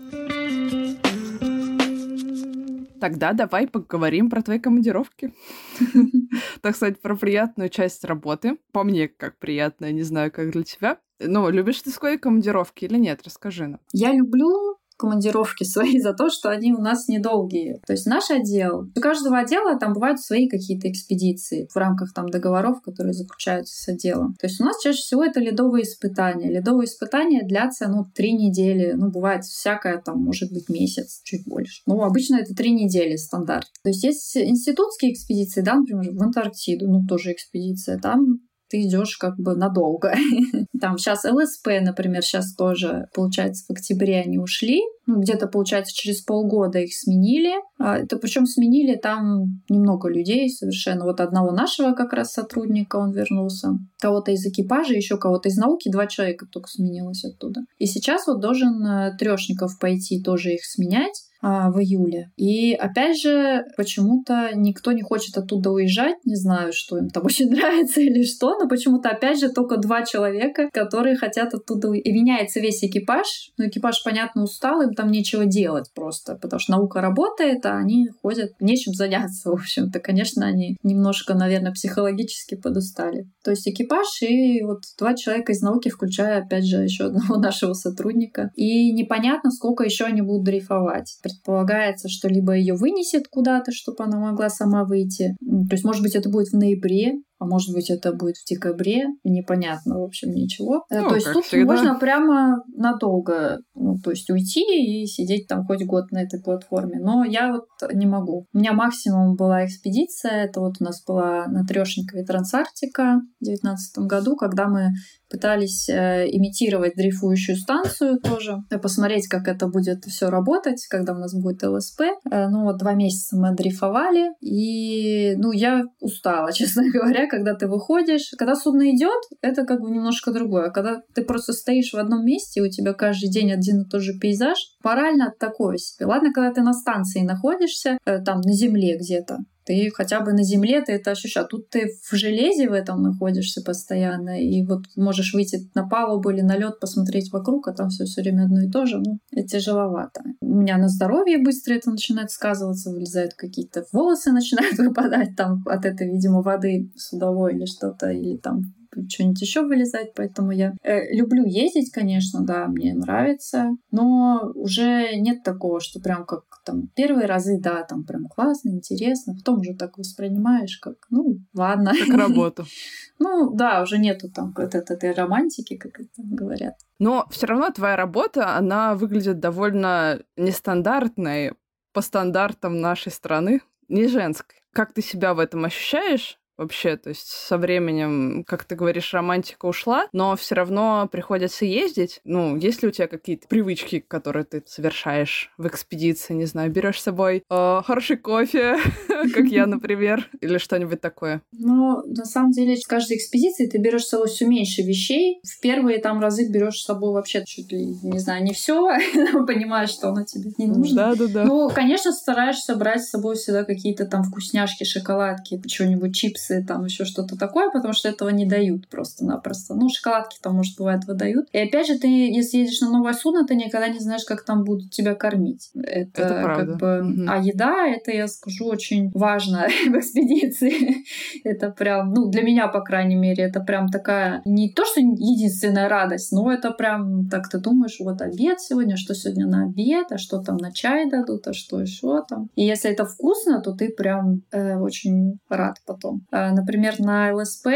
Тогда давай поговорим про твои командировки. Так сказать, про приятную часть работы. По мне, как приятная, не знаю, как для тебя. Ну, любишь ты свои командировки или нет? Расскажи нам. Я люблю командировки свои за то, что они у нас недолгие. То есть наш отдел, у каждого отдела там бывают свои какие-то экспедиции в рамках там договоров, которые заключаются с отделом. То есть у нас чаще всего это ледовые испытания. Ледовые испытания длятся, ну, три недели. Ну, бывает всякое, там, может быть, месяц, чуть больше. Ну, обычно это три недели стандарт. То есть есть институтские экспедиции, да, например, в Антарктиду, ну, тоже экспедиция. Там ты идешь как бы надолго. Там сейчас ЛСП, например, сейчас тоже, получается, в октябре они ушли. Ну, где-то, получается, через полгода их сменили. А, это причем сменили там немного людей совершенно. Вот одного нашего как раз сотрудника он вернулся. Кого-то из экипажа, еще кого-то из науки, два человека только сменилось оттуда. И сейчас вот должен э, Трешников пойти тоже их сменять а, в июле. И опять же, почему-то никто не хочет оттуда уезжать. Не знаю, что им там очень нравится или что, но почему-то опять же только два человека, которые хотят оттуда. И меняется весь экипаж. Но экипаж, понятно, устал, им там нечего делать просто, потому что наука работает, а они ходят, нечем заняться, в общем-то. Конечно, они немножко, наверное, психологически подустали. То есть экипаж и вот два человека из науки, включая, опять же, еще одного нашего сотрудника. И непонятно, сколько еще они будут дрейфовать предполагается, что либо ее вынесет куда-то, чтобы она могла сама выйти. То есть, может быть, это будет в ноябре, а может быть, это будет в декабре, непонятно, в общем, ничего. Э, ну, то есть тут всегда. можно прямо надолго, ну, то есть уйти и сидеть там хоть год на этой платформе. Но я вот не могу. У меня максимум была экспедиция, это вот у нас была на Трешникове Трансарктика в 2019 году, когда мы пытались э, имитировать дрейфующую станцию тоже, э, посмотреть, как это будет все работать, когда у нас будет ЛСП. Э, ну вот два месяца мы дрейфовали, и ну я устала, честно говоря, когда ты выходишь. Когда судно идет, это как бы немножко другое. Когда ты просто стоишь в одном месте, у тебя каждый день один и тот же пейзаж, морально такое себе. Ладно, когда ты на станции находишься, э, там на земле где-то, ты хотя бы на земле ты это ощущаешь. Тут ты в железе в этом находишься постоянно, и вот можешь выйти на палубу или на лед, посмотреть вокруг, а там все все время одно и то же. Ну, это тяжеловато. У меня на здоровье быстро это начинает сказываться, вылезают какие-то волосы, начинают выпадать там от этой, видимо, воды судовой или что-то, или там что-нибудь еще вылезать, поэтому я э, люблю ездить, конечно, да, мне нравится, но уже нет такого, что прям как там первые разы, да, там прям классно, интересно, потом уже так воспринимаешь, как, ну, ладно. Как работу. Ну, да, уже нету там этой романтики, как это говорят. Но все равно твоя работа, она выглядит довольно нестандартной по стандартам нашей страны, не женской. Как ты себя в этом ощущаешь? Вообще. То есть со временем, как ты говоришь, романтика ушла, но все равно приходится ездить. Ну, есть ли у тебя какие-то привычки, которые ты совершаешь в экспедиции? Не знаю, берешь с собой э, хороший кофе, как я, например, или что-нибудь такое? Ну, на самом деле, с каждой экспедиции ты берешь с собой все меньше вещей. В первые там разы берешь с собой вообще чуть ли, не знаю, не все, понимаешь, что оно тебе не нужно. Да, да, да. Ну, конечно, стараешься брать с собой всегда какие-то там вкусняшки, шоколадки, что-нибудь, чипсы, чипсы, там еще что-то такое, потому что этого не дают просто-напросто. Ну, шоколадки там, может, бывает, выдают. И опять же, ты, если едешь на новое судно, ты никогда не знаешь, как там будут тебя кормить. Это, это правда. как бы... Угу. А еда, это, я скажу, очень важно в экспедиции. это прям, ну, для меня, по крайней мере, это прям такая... Не то, что единственная радость, но это прям так ты думаешь, вот обед сегодня, что сегодня на обед, а что там на чай дадут, а что еще там. И если это вкусно, то ты прям э, очень рад потом. А, например, на ЛСП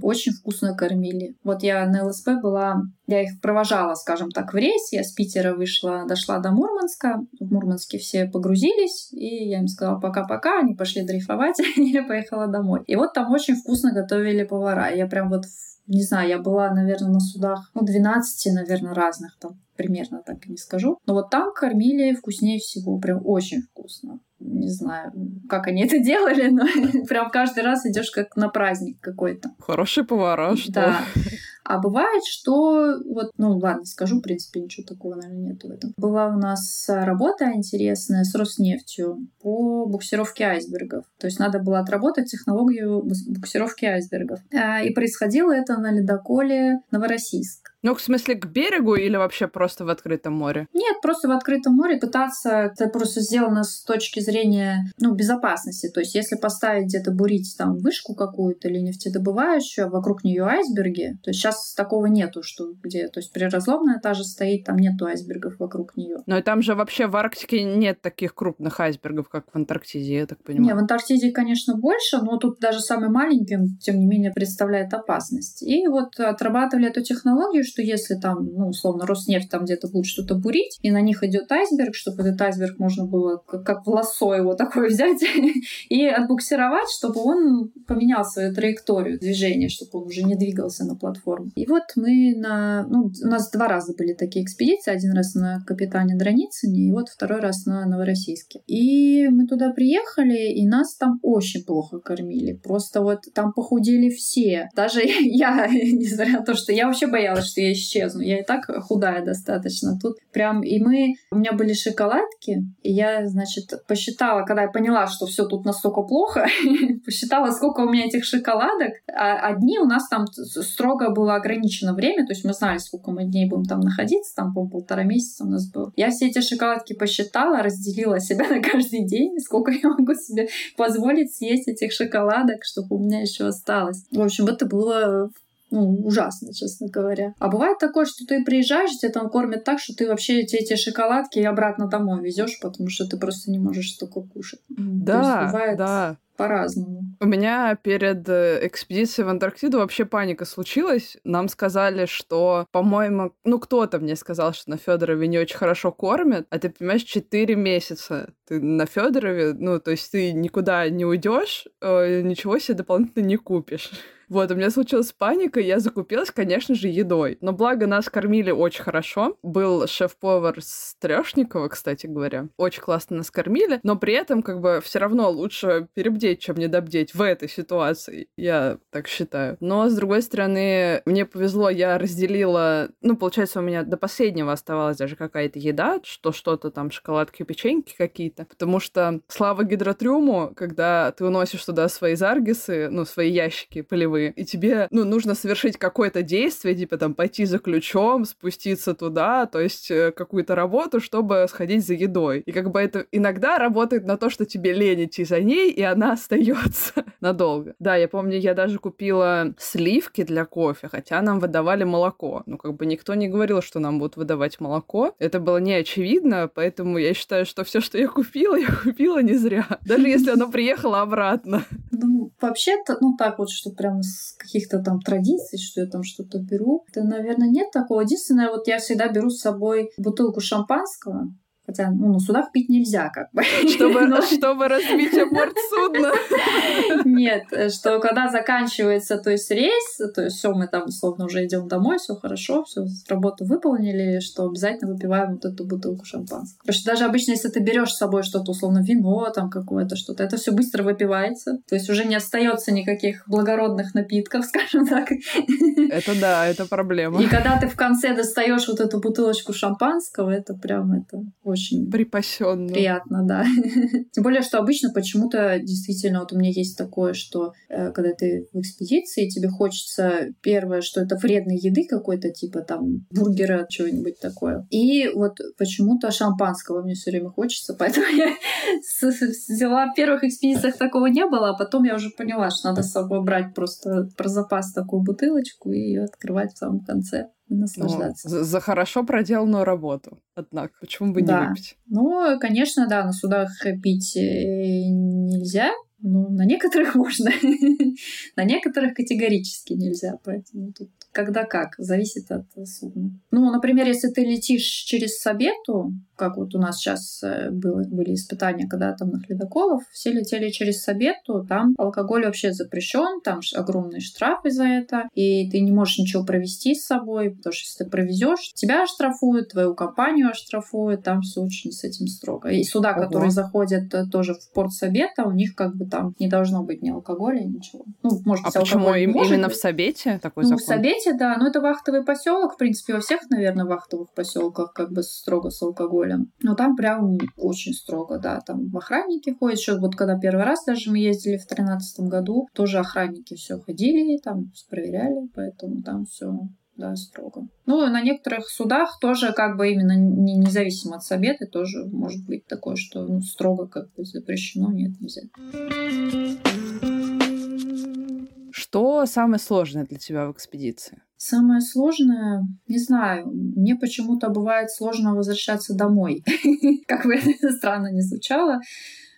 очень вкусно кормили. Вот я на ЛСП была, я их провожала, скажем так, в рейс. Я с Питера вышла, дошла до Мурманска. В Мурманске все погрузились, и я им сказала пока-пока. Они пошли дрейфовать, и я поехала домой. И вот там очень вкусно готовили повара. Я прям вот не знаю, я была, наверное, на судах, ну, 12, наверное, разных там, примерно так и не скажу. Но вот там кормили вкуснее всего, прям очень вкусно не знаю, как они это делали, но прям каждый раз идешь как на праздник какой-то. Хорошие повара, что? Да. А бывает, что вот, ну ладно, скажу, в принципе, ничего такого, наверное, нет в этом. Была у нас работа интересная с Роснефтью по буксировке айсбергов. То есть надо было отработать технологию буксировки айсбергов. А, и происходило это на ледоколе Новороссийск. Ну, в смысле, к берегу или вообще просто в открытом море? Нет, просто в открытом море пытаться, это просто сделано с точки зрения ну, безопасности. То есть, если поставить где-то бурить там вышку какую-то или нефтедобывающую, а вокруг нее айсберги, то есть сейчас такого нету, что где, то есть приразломная та же стоит, там нету айсбергов вокруг нее. Но и там же вообще в Арктике нет таких крупных айсбергов, как в Антарктиде, я так понимаю. Не, в Антарктиде, конечно, больше, но тут даже самый маленький, тем не менее, представляет опасность. И вот отрабатывали эту технологию, что если там, ну, условно, Роснефть там где-то будет что-то бурить, и на них идет айсберг, чтобы этот айсберг можно было как, как в лосо его такое взять и отбуксировать, чтобы он поменял свою траекторию движения, чтобы он уже не двигался на платформу. И вот мы на... Ну, у нас два раза были такие экспедиции. Один раз на Капитане Драницыне, и вот второй раз на Новороссийске. И мы туда приехали, и нас там очень плохо кормили. Просто вот там похудели все. Даже я, несмотря на то, что я вообще боялась, что я исчезну. Я и так худая достаточно. Тут прям... И мы... У меня были шоколадки, и я, значит, посчитала, когда я поняла, что все тут настолько плохо, посчитала, сколько у меня этих шоколадок. А одни у нас там строго было ограничено время, то есть мы знали, сколько мы дней будем там находиться, там, по полтора месяца у нас было. Я все эти шоколадки посчитала, разделила себя на каждый день, сколько я могу себе позволить съесть этих шоколадок, чтобы у меня еще осталось. В общем, это было ну, ужасно, честно говоря. А бывает такое, что ты приезжаешь, тебя там кормят так, что ты вообще эти, эти шоколадки обратно домой везешь, потому что ты просто не можешь столько кушать. Да, бывает... да по-разному. У меня перед э, экспедицией в Антарктиду вообще паника случилась. Нам сказали, что, по-моему, ну кто-то мне сказал, что на Федорове не очень хорошо кормят, а ты понимаешь, 4 месяца ты на Федорове, ну то есть ты никуда не уйдешь, э, ничего себе дополнительно не купишь. Вот, у меня случилась паника, и я закупилась, конечно же, едой. Но благо нас кормили очень хорошо. Был шеф-повар с Трешникова, кстати говоря. Очень классно нас кормили, но при этом как бы все равно лучше перебдеть, чем недобдеть в этой ситуации, я так считаю. Но, с другой стороны, мне повезло, я разделила, ну, получается, у меня до последнего оставалась даже какая-то еда, что что-то там, шоколадки, печеньки какие-то, потому что слава гидротрюму, когда ты уносишь туда свои заргисы, ну, свои ящики полевые, впервые, и тебе, ну, нужно совершить какое-то действие, типа там пойти за ключом, спуститься туда, то есть э, какую-то работу, чтобы сходить за едой. И как бы это иногда работает на то, что тебе лень идти за ней, и она остается надолго. Да, я помню, я даже купила сливки для кофе, хотя нам выдавали молоко. Ну, как бы никто не говорил, что нам будут выдавать молоко. Это было не очевидно, поэтому я считаю, что все, что я купила, я купила не зря. Даже если оно приехало обратно. Ну, вообще-то, ну так вот, что прям с каких-то там традиций, что я там что-то беру, это, наверное, нет такого. Единственное, вот я всегда беру с собой бутылку шампанского, Хотя, ну, на судах пить нельзя, как бы. Чтобы, Но... чтобы разбить борт судна? Нет, что когда заканчивается, то есть рейс, то есть все, мы там условно уже идем домой, все хорошо, все работу выполнили, что обязательно выпиваем вот эту бутылку шампанского. Потому что даже обычно, если ты берешь с собой что-то, условно, вино там какое-то, что-то, это все быстро выпивается. То есть уже не остается никаких благородных напитков, скажем так. Это да, это проблема. И когда ты в конце достаешь вот эту бутылочку шампанского, это прям это очень припасенно. Приятно, да. Тем более, что обычно почему-то действительно вот у меня есть такое, что э, когда ты в экспедиции, тебе хочется первое, что это вредной еды какой-то, типа там бургера, чего-нибудь такое. И вот почему-то шампанского мне все время хочется, поэтому я взяла в первых экспедициях такого не было, а потом я уже поняла, что надо с собой брать просто про запас такую бутылочку и ее открывать в самом конце наслаждаться. Ну, за хорошо проделанную работу, однако. Почему бы да. не выпить? Ну, конечно, да, на судах пить э, нельзя. Ну, на некоторых можно. на некоторых категорически нельзя. Поэтому тут когда как, зависит от судна. Ну, например, если ты летишь через Сабету, как вот у нас сейчас э, было, были испытания, когда там на ледоколов, все летели через Сабету, там алкоголь вообще запрещен, там огромные штрафы за это, и ты не можешь ничего провести с собой, потому что если ты провезешь, тебя оштрафуют, твою компанию оштрафуют, там все очень с этим строго. И суда, Ого. которые заходят э, тоже в порт Сабета, у них как бы там не должно быть ни алкоголя, ничего. Ну, может а почему им, именно быть. в Сабете такой ну, закон? в Сабете, да, но это вахтовый поселок, в принципе, во всех, наверное, вахтовых поселках как бы строго с алкоголем алкоголем. Но там прям очень строго, да, там охранники ходят. Еще вот когда первый раз даже мы ездили в тринадцатом году, тоже охранники все ходили, там проверяли, поэтому там все да, строго. Ну, на некоторых судах тоже как бы именно не, независимо от Совета тоже может быть такое, что ну, строго как бы запрещено, нет, нельзя. Что самое сложное для тебя в экспедиции? Самое сложное, не знаю, мне почему-то бывает сложно возвращаться домой. Как бы это странно не звучало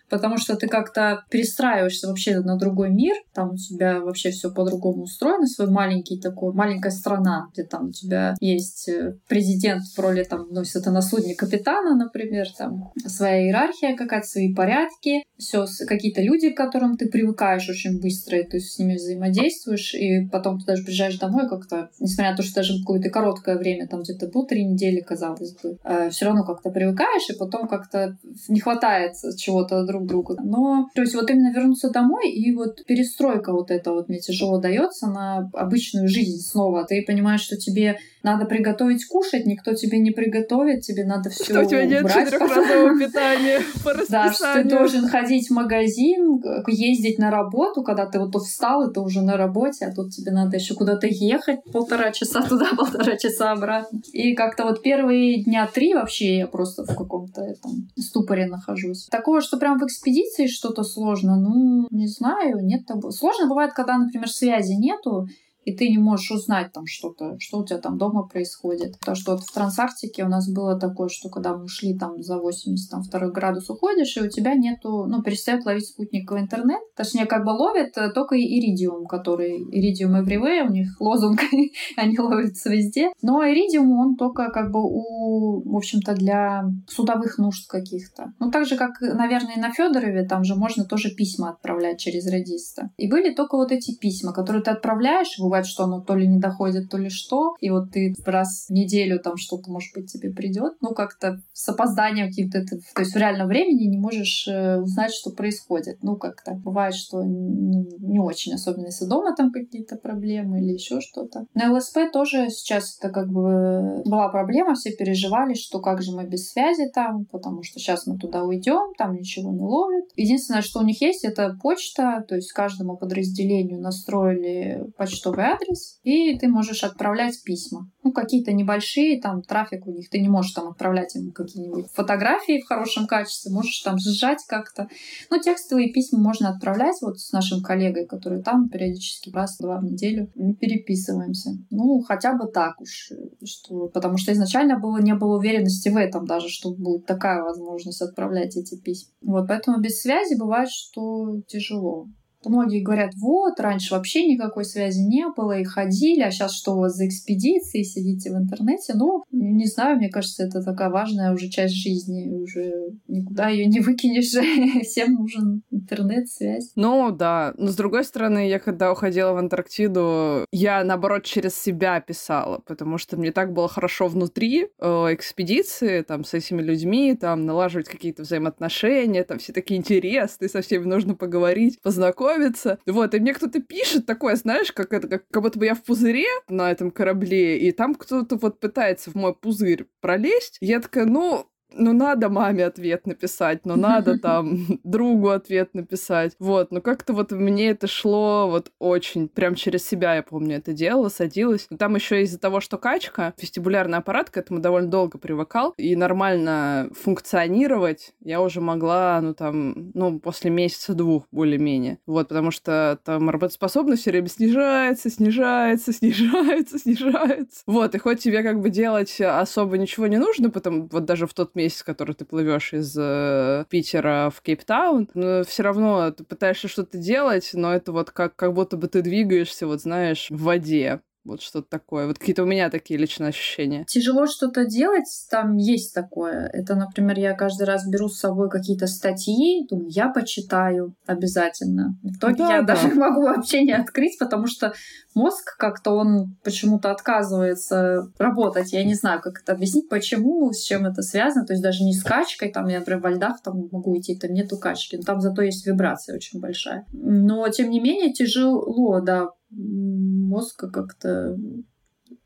потому что ты как-то перестраиваешься вообще на другой мир, там у тебя вообще все по-другому устроено, свой маленький такой, маленькая страна, где там у тебя есть э, президент в роли, там, ну, если на судне капитана, например, там своя иерархия какая-то, свои порядки, все какие-то люди, к которым ты привыкаешь очень быстро, и ты с ними взаимодействуешь, и потом ты даже приезжаешь домой как-то, несмотря на то, что даже какое-то короткое время, там где-то был три недели, казалось бы, э, все равно как-то привыкаешь, и потом как-то не хватает чего-то друг другу. Но, то есть вот именно вернуться домой, и вот перестройка вот эта вот мне тяжело дается на обычную жизнь снова. Ты понимаешь, что тебе надо приготовить кушать, никто тебе не приготовит, тебе надо все Что у тебя нет четырехразового питания по Да, что ты должен ходить в магазин, ездить на работу, когда ты вот встал, и ты уже на работе, а тут тебе надо еще куда-то ехать полтора часа туда, полтора часа обратно. И как-то вот первые дня три вообще я просто в каком-то этом ступоре нахожусь. Такого, что прям в экспедиции что-то сложно, ну, не знаю, нет того. Сложно бывает, когда, например, связи нету, и ты не можешь узнать там что-то, что у тебя там дома происходит. То, что вот в Трансарктике у нас было такое, что когда мы ушли там за 82 градус уходишь, и у тебя нету, ну, перестает ловить спутниковый интернет. Точнее, как бы ловит э, только иридиум, который иридиум everywhere, у них лозунг, они ловятся везде. Но иридиум, он только как бы у, в общем-то, для судовых нужд каких-то. Ну, так же, как, наверное, и на Федорове, там же можно тоже письма отправлять через радиста. И были только вот эти письма, которые ты отправляешь, бывает бывает, что оно то ли не доходит, то ли что, и вот ты раз в неделю там что-то, может быть, тебе придет, ну, как-то с опозданием каким-то, то есть в реальном времени не можешь э, узнать, что происходит. Ну, как-то бывает, что не очень, особенно если дома там какие-то проблемы или еще что-то. На ЛСП тоже сейчас это как бы была проблема, все переживали, что как же мы без связи там, потому что сейчас мы туда уйдем, там ничего не ловит. Единственное, что у них есть, это почта, то есть каждому подразделению настроили почтовый адрес, и ты можешь отправлять письма. Ну, какие-то небольшие, там, трафик у них, ты не можешь там отправлять им какие-нибудь фотографии в хорошем качестве, можешь там сжать как-то. Ну, текстовые письма можно отправлять вот с нашим коллегой, который там периодически раз-два в неделю переписываемся. Ну, хотя бы так уж, что, потому что изначально было, не было уверенности в этом даже, что будет такая возможность отправлять эти письма. Вот, поэтому без связи бывает, что тяжело. Многие говорят, вот, раньше вообще никакой связи не было, и ходили, а сейчас что у вас за экспедиции, сидите в интернете? Ну, не знаю, мне кажется, это такая важная уже часть жизни, уже никуда ее не выкинешь, всем нужен интернет, связь. Ну, да, но с другой стороны, я когда уходила в Антарктиду, я, наоборот, через себя писала, потому что мне так было хорошо внутри э, экспедиции, там, с этими людьми, там, налаживать какие-то взаимоотношения, там, все такие интересные, со всеми нужно поговорить, познакомиться, знакомиться. Вот, и мне кто-то пишет такое, знаешь, как это, как, как будто бы я в пузыре на этом корабле, и там кто-то вот пытается в мой пузырь пролезть. Я такая, ну, ну, надо маме ответ написать, ну, надо там другу ответ написать. Вот, но как-то вот мне это шло вот очень, прям через себя, я помню, это делала, садилась. Там еще из-за того, что качка, вестибулярный аппарат к этому довольно долго привыкал, и нормально функционировать я уже могла, ну, там, ну, после месяца-двух более-менее. Вот, потому что там работоспособность все время снижается, снижается, снижается, снижается. Вот, и хоть тебе как бы делать особо ничего не нужно, потом вот даже в тот месяц, который ты плывешь из э, Питера в Кейптаун, но все равно ты пытаешься что-то делать, но это вот как, как будто бы ты двигаешься, вот знаешь, в воде. Вот что-то такое. Вот какие-то у меня такие личные ощущения. Тяжело что-то делать, там есть такое. Это, например, я каждый раз беру с собой какие-то статьи, думаю, я почитаю обязательно. В итоге да, я да. даже могу вообще не открыть, потому что мозг как-то он почему-то отказывается работать. Я не знаю, как это объяснить, почему, с чем это связано. То есть даже не с качкой, там я, например, во льдах там могу идти, там нету качки, но там зато есть вибрация очень большая. Но, тем не менее, тяжело, да, мозг как-то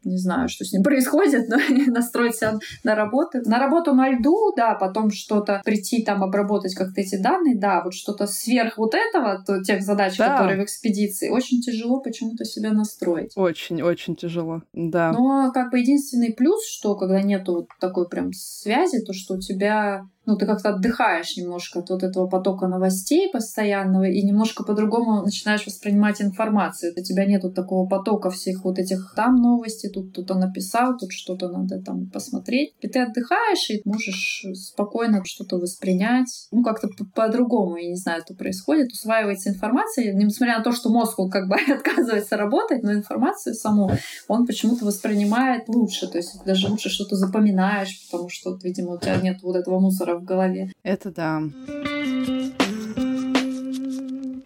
не знаю, что с ним происходит, но настроить себя на работу. На работу на льду, да, потом что-то прийти там обработать как-то эти данные, да, вот что-то сверх вот этого, то, тех задач, да. которые в экспедиции, очень тяжело почему-то себя настроить. Очень, очень тяжело, да. Но как бы единственный плюс, что когда нету вот такой прям связи, то что у тебя ну, ты как-то отдыхаешь немножко от вот этого потока новостей постоянного и немножко по-другому начинаешь воспринимать информацию. У тебя нету такого потока всех вот этих там новости, тут кто-то написал, тут что-то надо там посмотреть. И ты отдыхаешь и можешь спокойно что-то воспринять. Ну, как-то по-другому, я не знаю, это происходит. Усваивается информация, несмотря на то, что мозг он как бы отказывается работать, но информацию саму он почему-то воспринимает лучше. То есть даже лучше что-то запоминаешь, потому что, видимо, у тебя нет вот этого мусора в голове. Это да.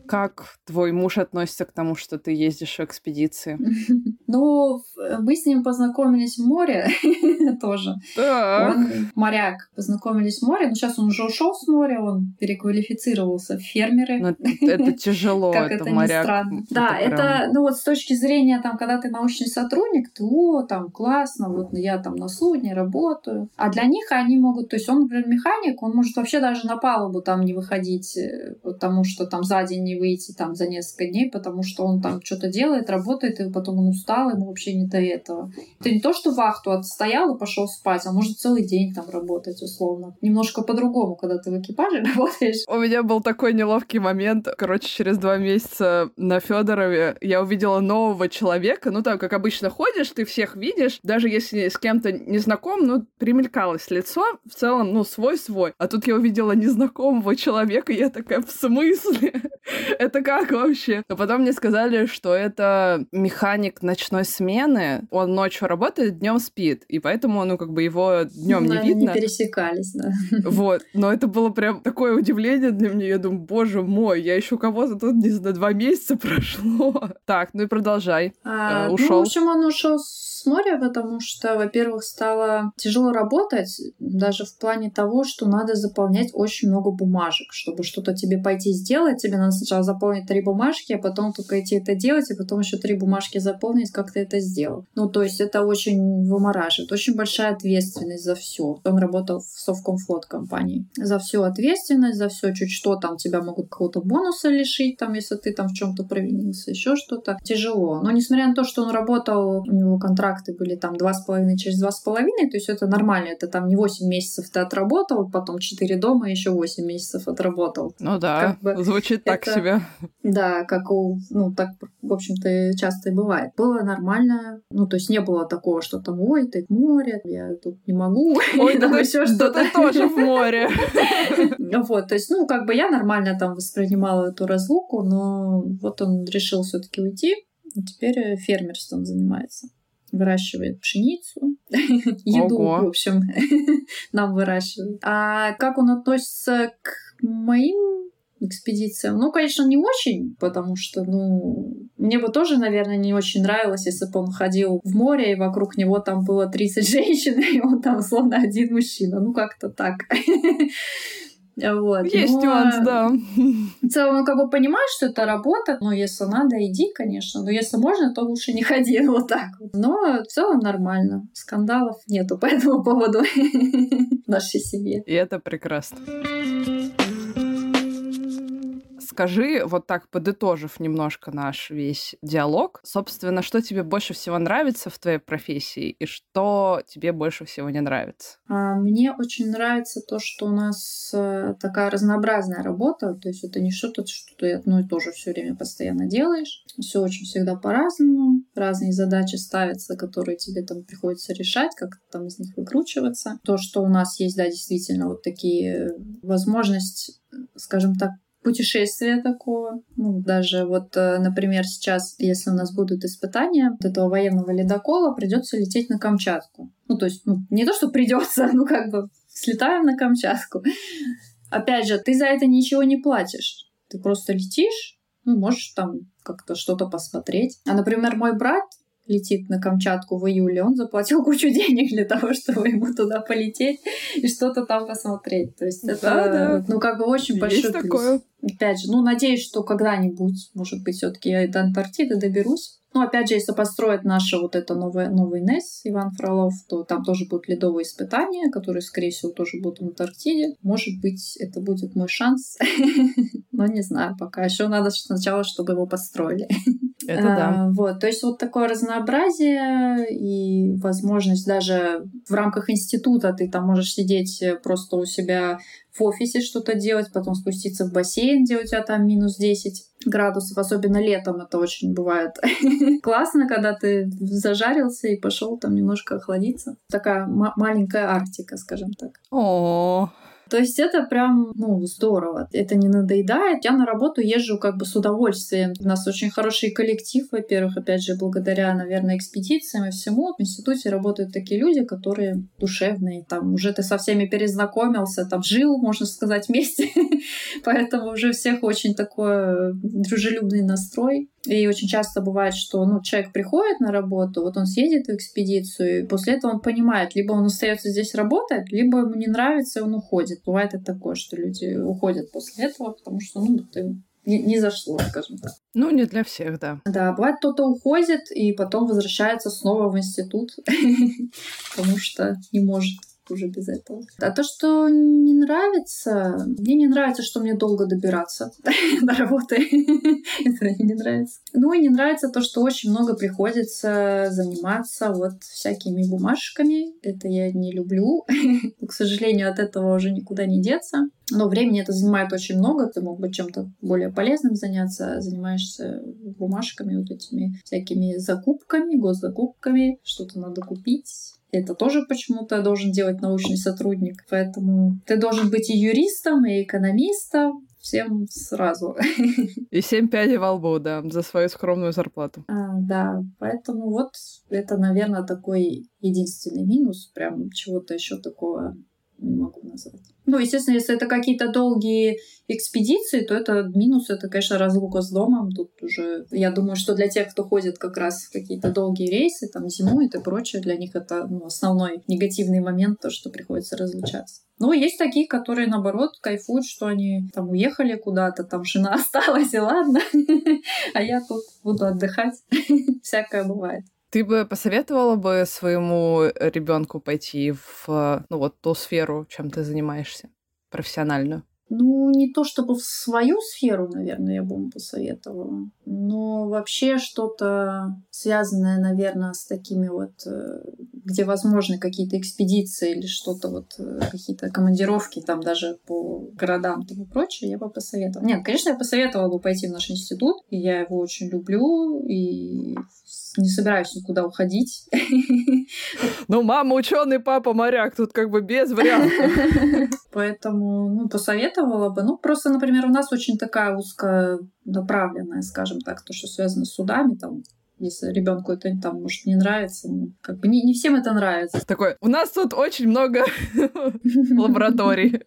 Как твой муж относится к тому, что ты ездишь в экспедиции? Ну, мы с ним познакомились в море тоже. Он моряк. Познакомились в море, но сейчас он уже ушел с моря, он переквалифицировался в фермеры. Но это тяжело, как это моряк. Да, это, ну вот с точки зрения, там, когда ты научный сотрудник, то о, там классно, вот я там на судне работаю. А для них они могут, то есть он, например, механик, он может вообще даже на палубу там не выходить, э, потому что там за день выйти там за несколько дней, потому что он там что-то делает, работает, и потом он устал, ему вообще не до этого. Это не то, что вахту отстоял и пошел спать, а может целый день там работать условно. Немножко по-другому, когда ты в экипаже работаешь. У меня был такой неловкий момент. Короче, через два месяца на Федорове я увидела нового человека. Ну, там, как обычно ходишь, ты всех видишь, даже если с кем-то не знаком, ну, примелькалось лицо, в целом, ну, свой-свой. А тут я увидела незнакомого человека, и я такая, в смысле? Это как вообще? Но потом мне сказали, что это механик ночной смены. Он ночью работает, днем спит. И поэтому, ну, как бы его днем не видно. не пересекались, да. Вот. Но это было прям такое удивление для меня. Я думаю, боже мой, я еще кого-то тут, не знаю, два месяца прошло. Так, ну и продолжай. А, ушел. Ну, в общем, он ушел с моря, потому что, во-первых, стало тяжело работать, даже в плане того, что надо заполнять очень много бумажек, чтобы что-то тебе пойти сделать. Тебе надо сначала заполнить три бумажки, а потом только идти это делать, и потом еще три бумажки заполнить, как ты это сделал. Ну, то есть это очень вымораживает. Очень большая ответственность за все. Он работал в Совкомфлот компании. За всю ответственность, за все чуть что там тебя могут какого-то бонуса лишить, там, если ты там в чем-то провинился, еще что-то. Тяжело. Но несмотря на то, что он работал, у него контракты были там два с половиной через два с половиной, то есть это нормально. Это там не 8 месяцев ты отработал, потом 4 дома, еще 8 месяцев отработал. Ну да, как бы звучит так это, себе. Да, как у, ну так, в общем-то, часто и бывает. Было нормально, ну то есть не было такого, что там, ой, ты в море, я тут не могу. Ой, да, еще что-то. ты тоже в море. Вот, то есть, ну, как бы я нормально там воспринимала эту разлуку, но вот он решил все-таки уйти, и теперь фермерством занимается выращивает пшеницу, еду, Ого. в общем, нам выращивает. А как он относится к моим экспедициям? Ну, конечно, не очень, потому что, ну, мне бы тоже, наверное, не очень нравилось, если бы он ходил в море, и вокруг него там было 30 женщин, и он там словно один мужчина. Ну, как-то так. Вот. Есть но... нюанс, да. В целом, ну, как бы понимаешь, что это работа, но если надо, иди, конечно. Но если можно, то лучше не ходи вот так вот. Но в целом нормально. Скандалов нету по этому поводу в нашей семье. И это прекрасно. Скажи, вот так подытожив немножко наш весь диалог, собственно, что тебе больше всего нравится в твоей профессии и что тебе больше всего не нравится? А, мне очень нравится то, что у нас э, такая разнообразная работа, то есть это не что-то, что ты одно и то же все время постоянно делаешь. Все очень всегда по-разному, разные задачи ставятся, которые тебе там приходится решать, как там из них выкручиваться. То, что у нас есть, да, действительно вот такие возможности скажем так, путешествия такого. Ну, даже вот, э, например, сейчас, если у нас будут испытания вот этого военного ледокола, придется лететь на Камчатку. Ну, то есть, ну, не то, что придется, ну, как бы слетаем на Камчатку. Опять же, ты за это ничего не платишь. Ты просто летишь, ну, можешь там как-то что-то посмотреть. А, например, мой брат, летит на Камчатку в июле, он заплатил кучу денег для того, чтобы ему туда полететь и что-то там посмотреть. То есть это, да, ну, как бы очень Есть большой плюс. Такое. Опять же, ну, надеюсь, что когда-нибудь, может быть, все таки я до Антарктиды доберусь. Ну, опять же, если построят наше вот это новое, новый НЭС Иван Фролов, то там тоже будут ледовые испытания, которые, скорее всего, тоже будут в Антарктиде. Может быть, это будет мой шанс. Но не знаю пока. Еще надо сначала, чтобы его построили. Это да. А, вот, то есть вот такое разнообразие и возможность даже в рамках института ты там можешь сидеть просто у себя в офисе что-то делать, потом спуститься в бассейн, где у тебя там минус 10 градусов, особенно летом это очень бывает классно, когда ты зажарился и пошел там немножко охладиться. Такая маленькая Арктика, скажем так. О, то есть это прям, ну, здорово. Это не надоедает. Я на работу езжу как бы с удовольствием. У нас очень хороший коллектив, во-первых, опять же, благодаря, наверное, экспедициям и всему. В институте работают такие люди, которые душевные. Там уже ты со всеми перезнакомился, там жил, можно сказать, вместе. Поэтому уже всех очень такой дружелюбный настрой. И очень часто бывает, что ну, человек приходит на работу, вот он съедет в экспедицию, и после этого он понимает, либо он остается здесь работать, либо ему не нравится, и он уходит. Бывает это такое, что люди уходят после этого, потому что ну, ты не, не зашло, скажем так. Ну, не для всех, да. Да, бывает, кто-то уходит и потом возвращается снова в институт, потому что не может уже без этого. А то, что не нравится, мне не нравится, что мне долго добираться до работы. Это мне не нравится. Ну и не нравится то, что очень много приходится заниматься вот всякими бумажками. Это я не люблю. К сожалению, от этого уже никуда не деться. Но времени это занимает очень много. Ты мог бы чем-то более полезным заняться. Занимаешься бумажками, вот этими всякими закупками, госзакупками. Что-то надо купить это тоже почему-то должен делать научный сотрудник. Поэтому ты должен быть и юристом, и экономистом, всем сразу. И семь пядей во лбу, да, за свою скромную зарплату. А, да, поэтому вот это, наверное, такой единственный минус, прям чего-то еще такого не могу назвать. Ну, естественно, если это какие-то долгие экспедиции, то это минус, это, конечно, разлука с домом. Тут уже, я думаю, что для тех, кто ходит как раз в какие-то долгие рейсы, там, зимует и прочее, для них это ну, основной негативный момент, то, что приходится разлучаться. Но есть такие, которые, наоборот, кайфуют, что они там уехали куда-то, там жена осталась, и ладно, а я тут буду отдыхать. Всякое бывает. Ты бы посоветовала бы своему ребенку пойти в ну, вот ту сферу, чем ты занимаешься, профессиональную? Ну, не то чтобы в свою сферу, наверное, я бы ему посоветовала, но вообще что-то связанное, наверное, с такими вот, э, где возможны какие-то экспедиции или что-то вот, э, какие-то командировки там даже по городам и прочее, я бы посоветовала. Нет, конечно, я посоветовала бы пойти в наш институт, я его очень люблю, и не собираюсь никуда уходить. Ну, мама ученый, папа моряк, тут как бы без вариантов. Поэтому, ну, посоветовала бы. Ну, просто, например, у нас очень такая узкая направленная, скажем так, то, что связано с судами, там, если ребенку это там может не нравится, ну, как бы не, не всем это нравится. Такой, у нас тут очень много лабораторий,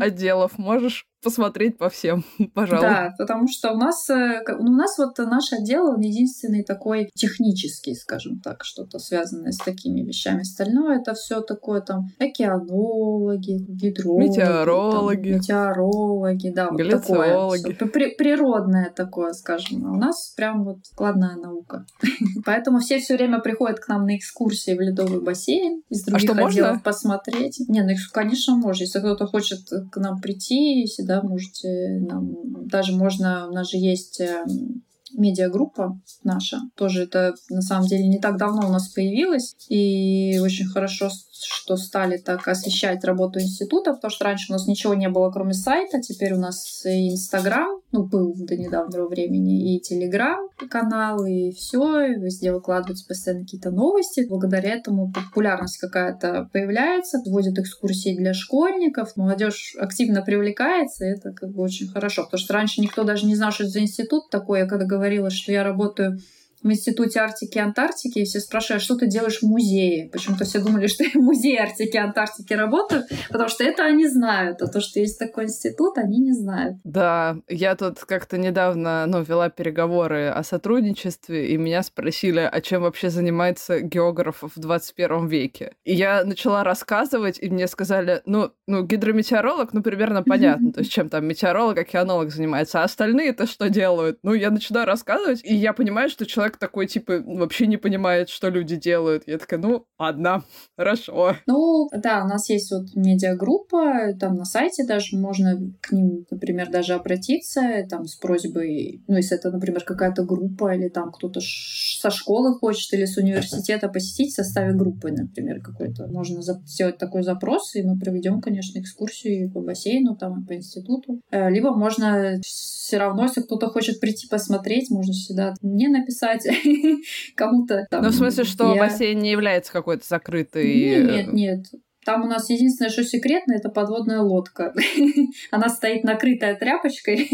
отделов, можешь посмотреть по всем, пожалуйста. Да, потому что у нас, э, у нас вот наш отдел, он единственный такой технический, скажем так, что-то связанное с такими вещами. Остальное это все такое там океанологи, гидрологи, метеорологи, там, метеорологи, да, вот такое. При, природное такое, скажем. А у нас прям вот складная наука. Поэтому все все время приходят к нам на экскурсии в ледовый бассейн из а других а что, отделов можно? посмотреть. Не, ну, конечно, можно. Если кто-то хочет к нам прийти, да, можете нам, даже можно, у нас же есть эм, медиагруппа наша. Тоже это на самом деле не так давно у нас появилась. И очень хорошо, что стали так освещать работу института, потому что раньше у нас ничего не было, кроме сайта. Теперь у нас и Инстаграм, ну, был до недавнего времени, и Телеграм канал, и все. И везде выкладываются постоянно какие-то новости. Благодаря этому популярность какая-то появляется, вводят экскурсии для школьников, молодежь активно привлекается, и это как бы очень хорошо. Потому что раньше никто даже не знал, что это за институт такой. Я когда говорила, что я работаю в Институте Арктики и Антарктики, и все спрашивают, что ты делаешь в музее. Почему-то все думали, что я в музее Арктики и Антарктики работаю, потому что это они знают, а то, что есть такой институт, они не знают. Да, я тут как-то недавно ну, вела переговоры о сотрудничестве, и меня спросили, а чем вообще занимается географ в 21 веке. И я начала рассказывать, и мне сказали, ну, ну гидрометеоролог, ну, примерно понятно, то есть чем там метеоролог, океанолог занимается, а остальные-то что делают? Ну, я начинаю рассказывать, и я понимаю, что человек человек такой, типа, вообще не понимает, что люди делают. Я такая, ну, ладно, хорошо. Ну, да, у нас есть вот медиагруппа, там на сайте даже можно к ним, например, даже обратиться, там, с просьбой, ну, если это, например, какая-то группа, или там кто-то со школы хочет, или с университета посетить в составе группы, например, какой-то. Можно сделать такой запрос, и мы проведем, конечно, экскурсию по бассейну, там, и по институту. Э, либо можно все равно, если кто-то хочет прийти посмотреть, можно всегда мне написать, сказать кому-то. Там, ну, в смысле, что я... бассейн не является какой-то закрытой... Нет, нет, нет. Там у нас единственное, что секретно, это подводная лодка. Она стоит накрытая тряпочкой,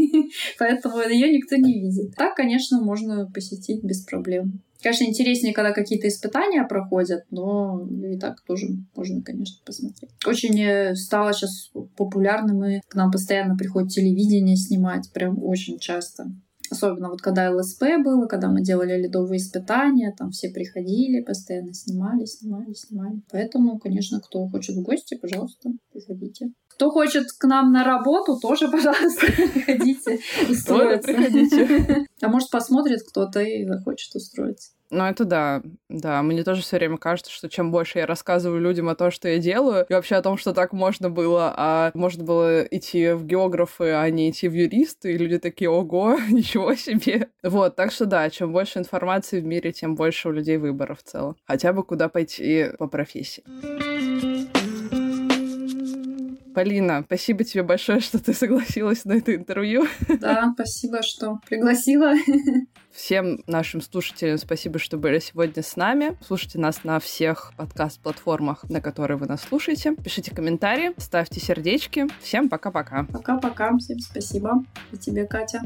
поэтому ее никто не видит. Так, конечно, можно посетить без проблем. Конечно, интереснее, когда какие-то испытания проходят, но и так тоже можно, конечно, посмотреть. Очень э, стало сейчас популярным, и к нам постоянно приходит телевидение снимать, прям очень часто. Особенно вот когда ЛСП было, когда мы делали ледовые испытания, там все приходили, постоянно снимали, снимали, снимали. Поэтому, конечно, кто хочет в гости, пожалуйста, приходите. Кто хочет к нам на работу, тоже, пожалуйста, приходите устроиться. А может, посмотрит кто-то и захочет устроиться. Ну, это да, да. Мне тоже все время кажется, что чем больше я рассказываю людям о том, что я делаю, и вообще о том, что так можно было, а можно было идти в географы, а не идти в юристы, и люди такие, ого, ничего себе. Вот, так что да, чем больше информации в мире, тем больше у людей выбора в целом. Хотя бы куда пойти по профессии. Полина, спасибо тебе большое, что ты согласилась на это интервью. Да, спасибо, что пригласила. Всем нашим слушателям спасибо, что были сегодня с нами. Слушайте нас на всех подкаст-платформах, на которые вы нас слушаете. Пишите комментарии, ставьте сердечки. Всем пока-пока. Пока-пока. Всем спасибо. И тебе, Катя.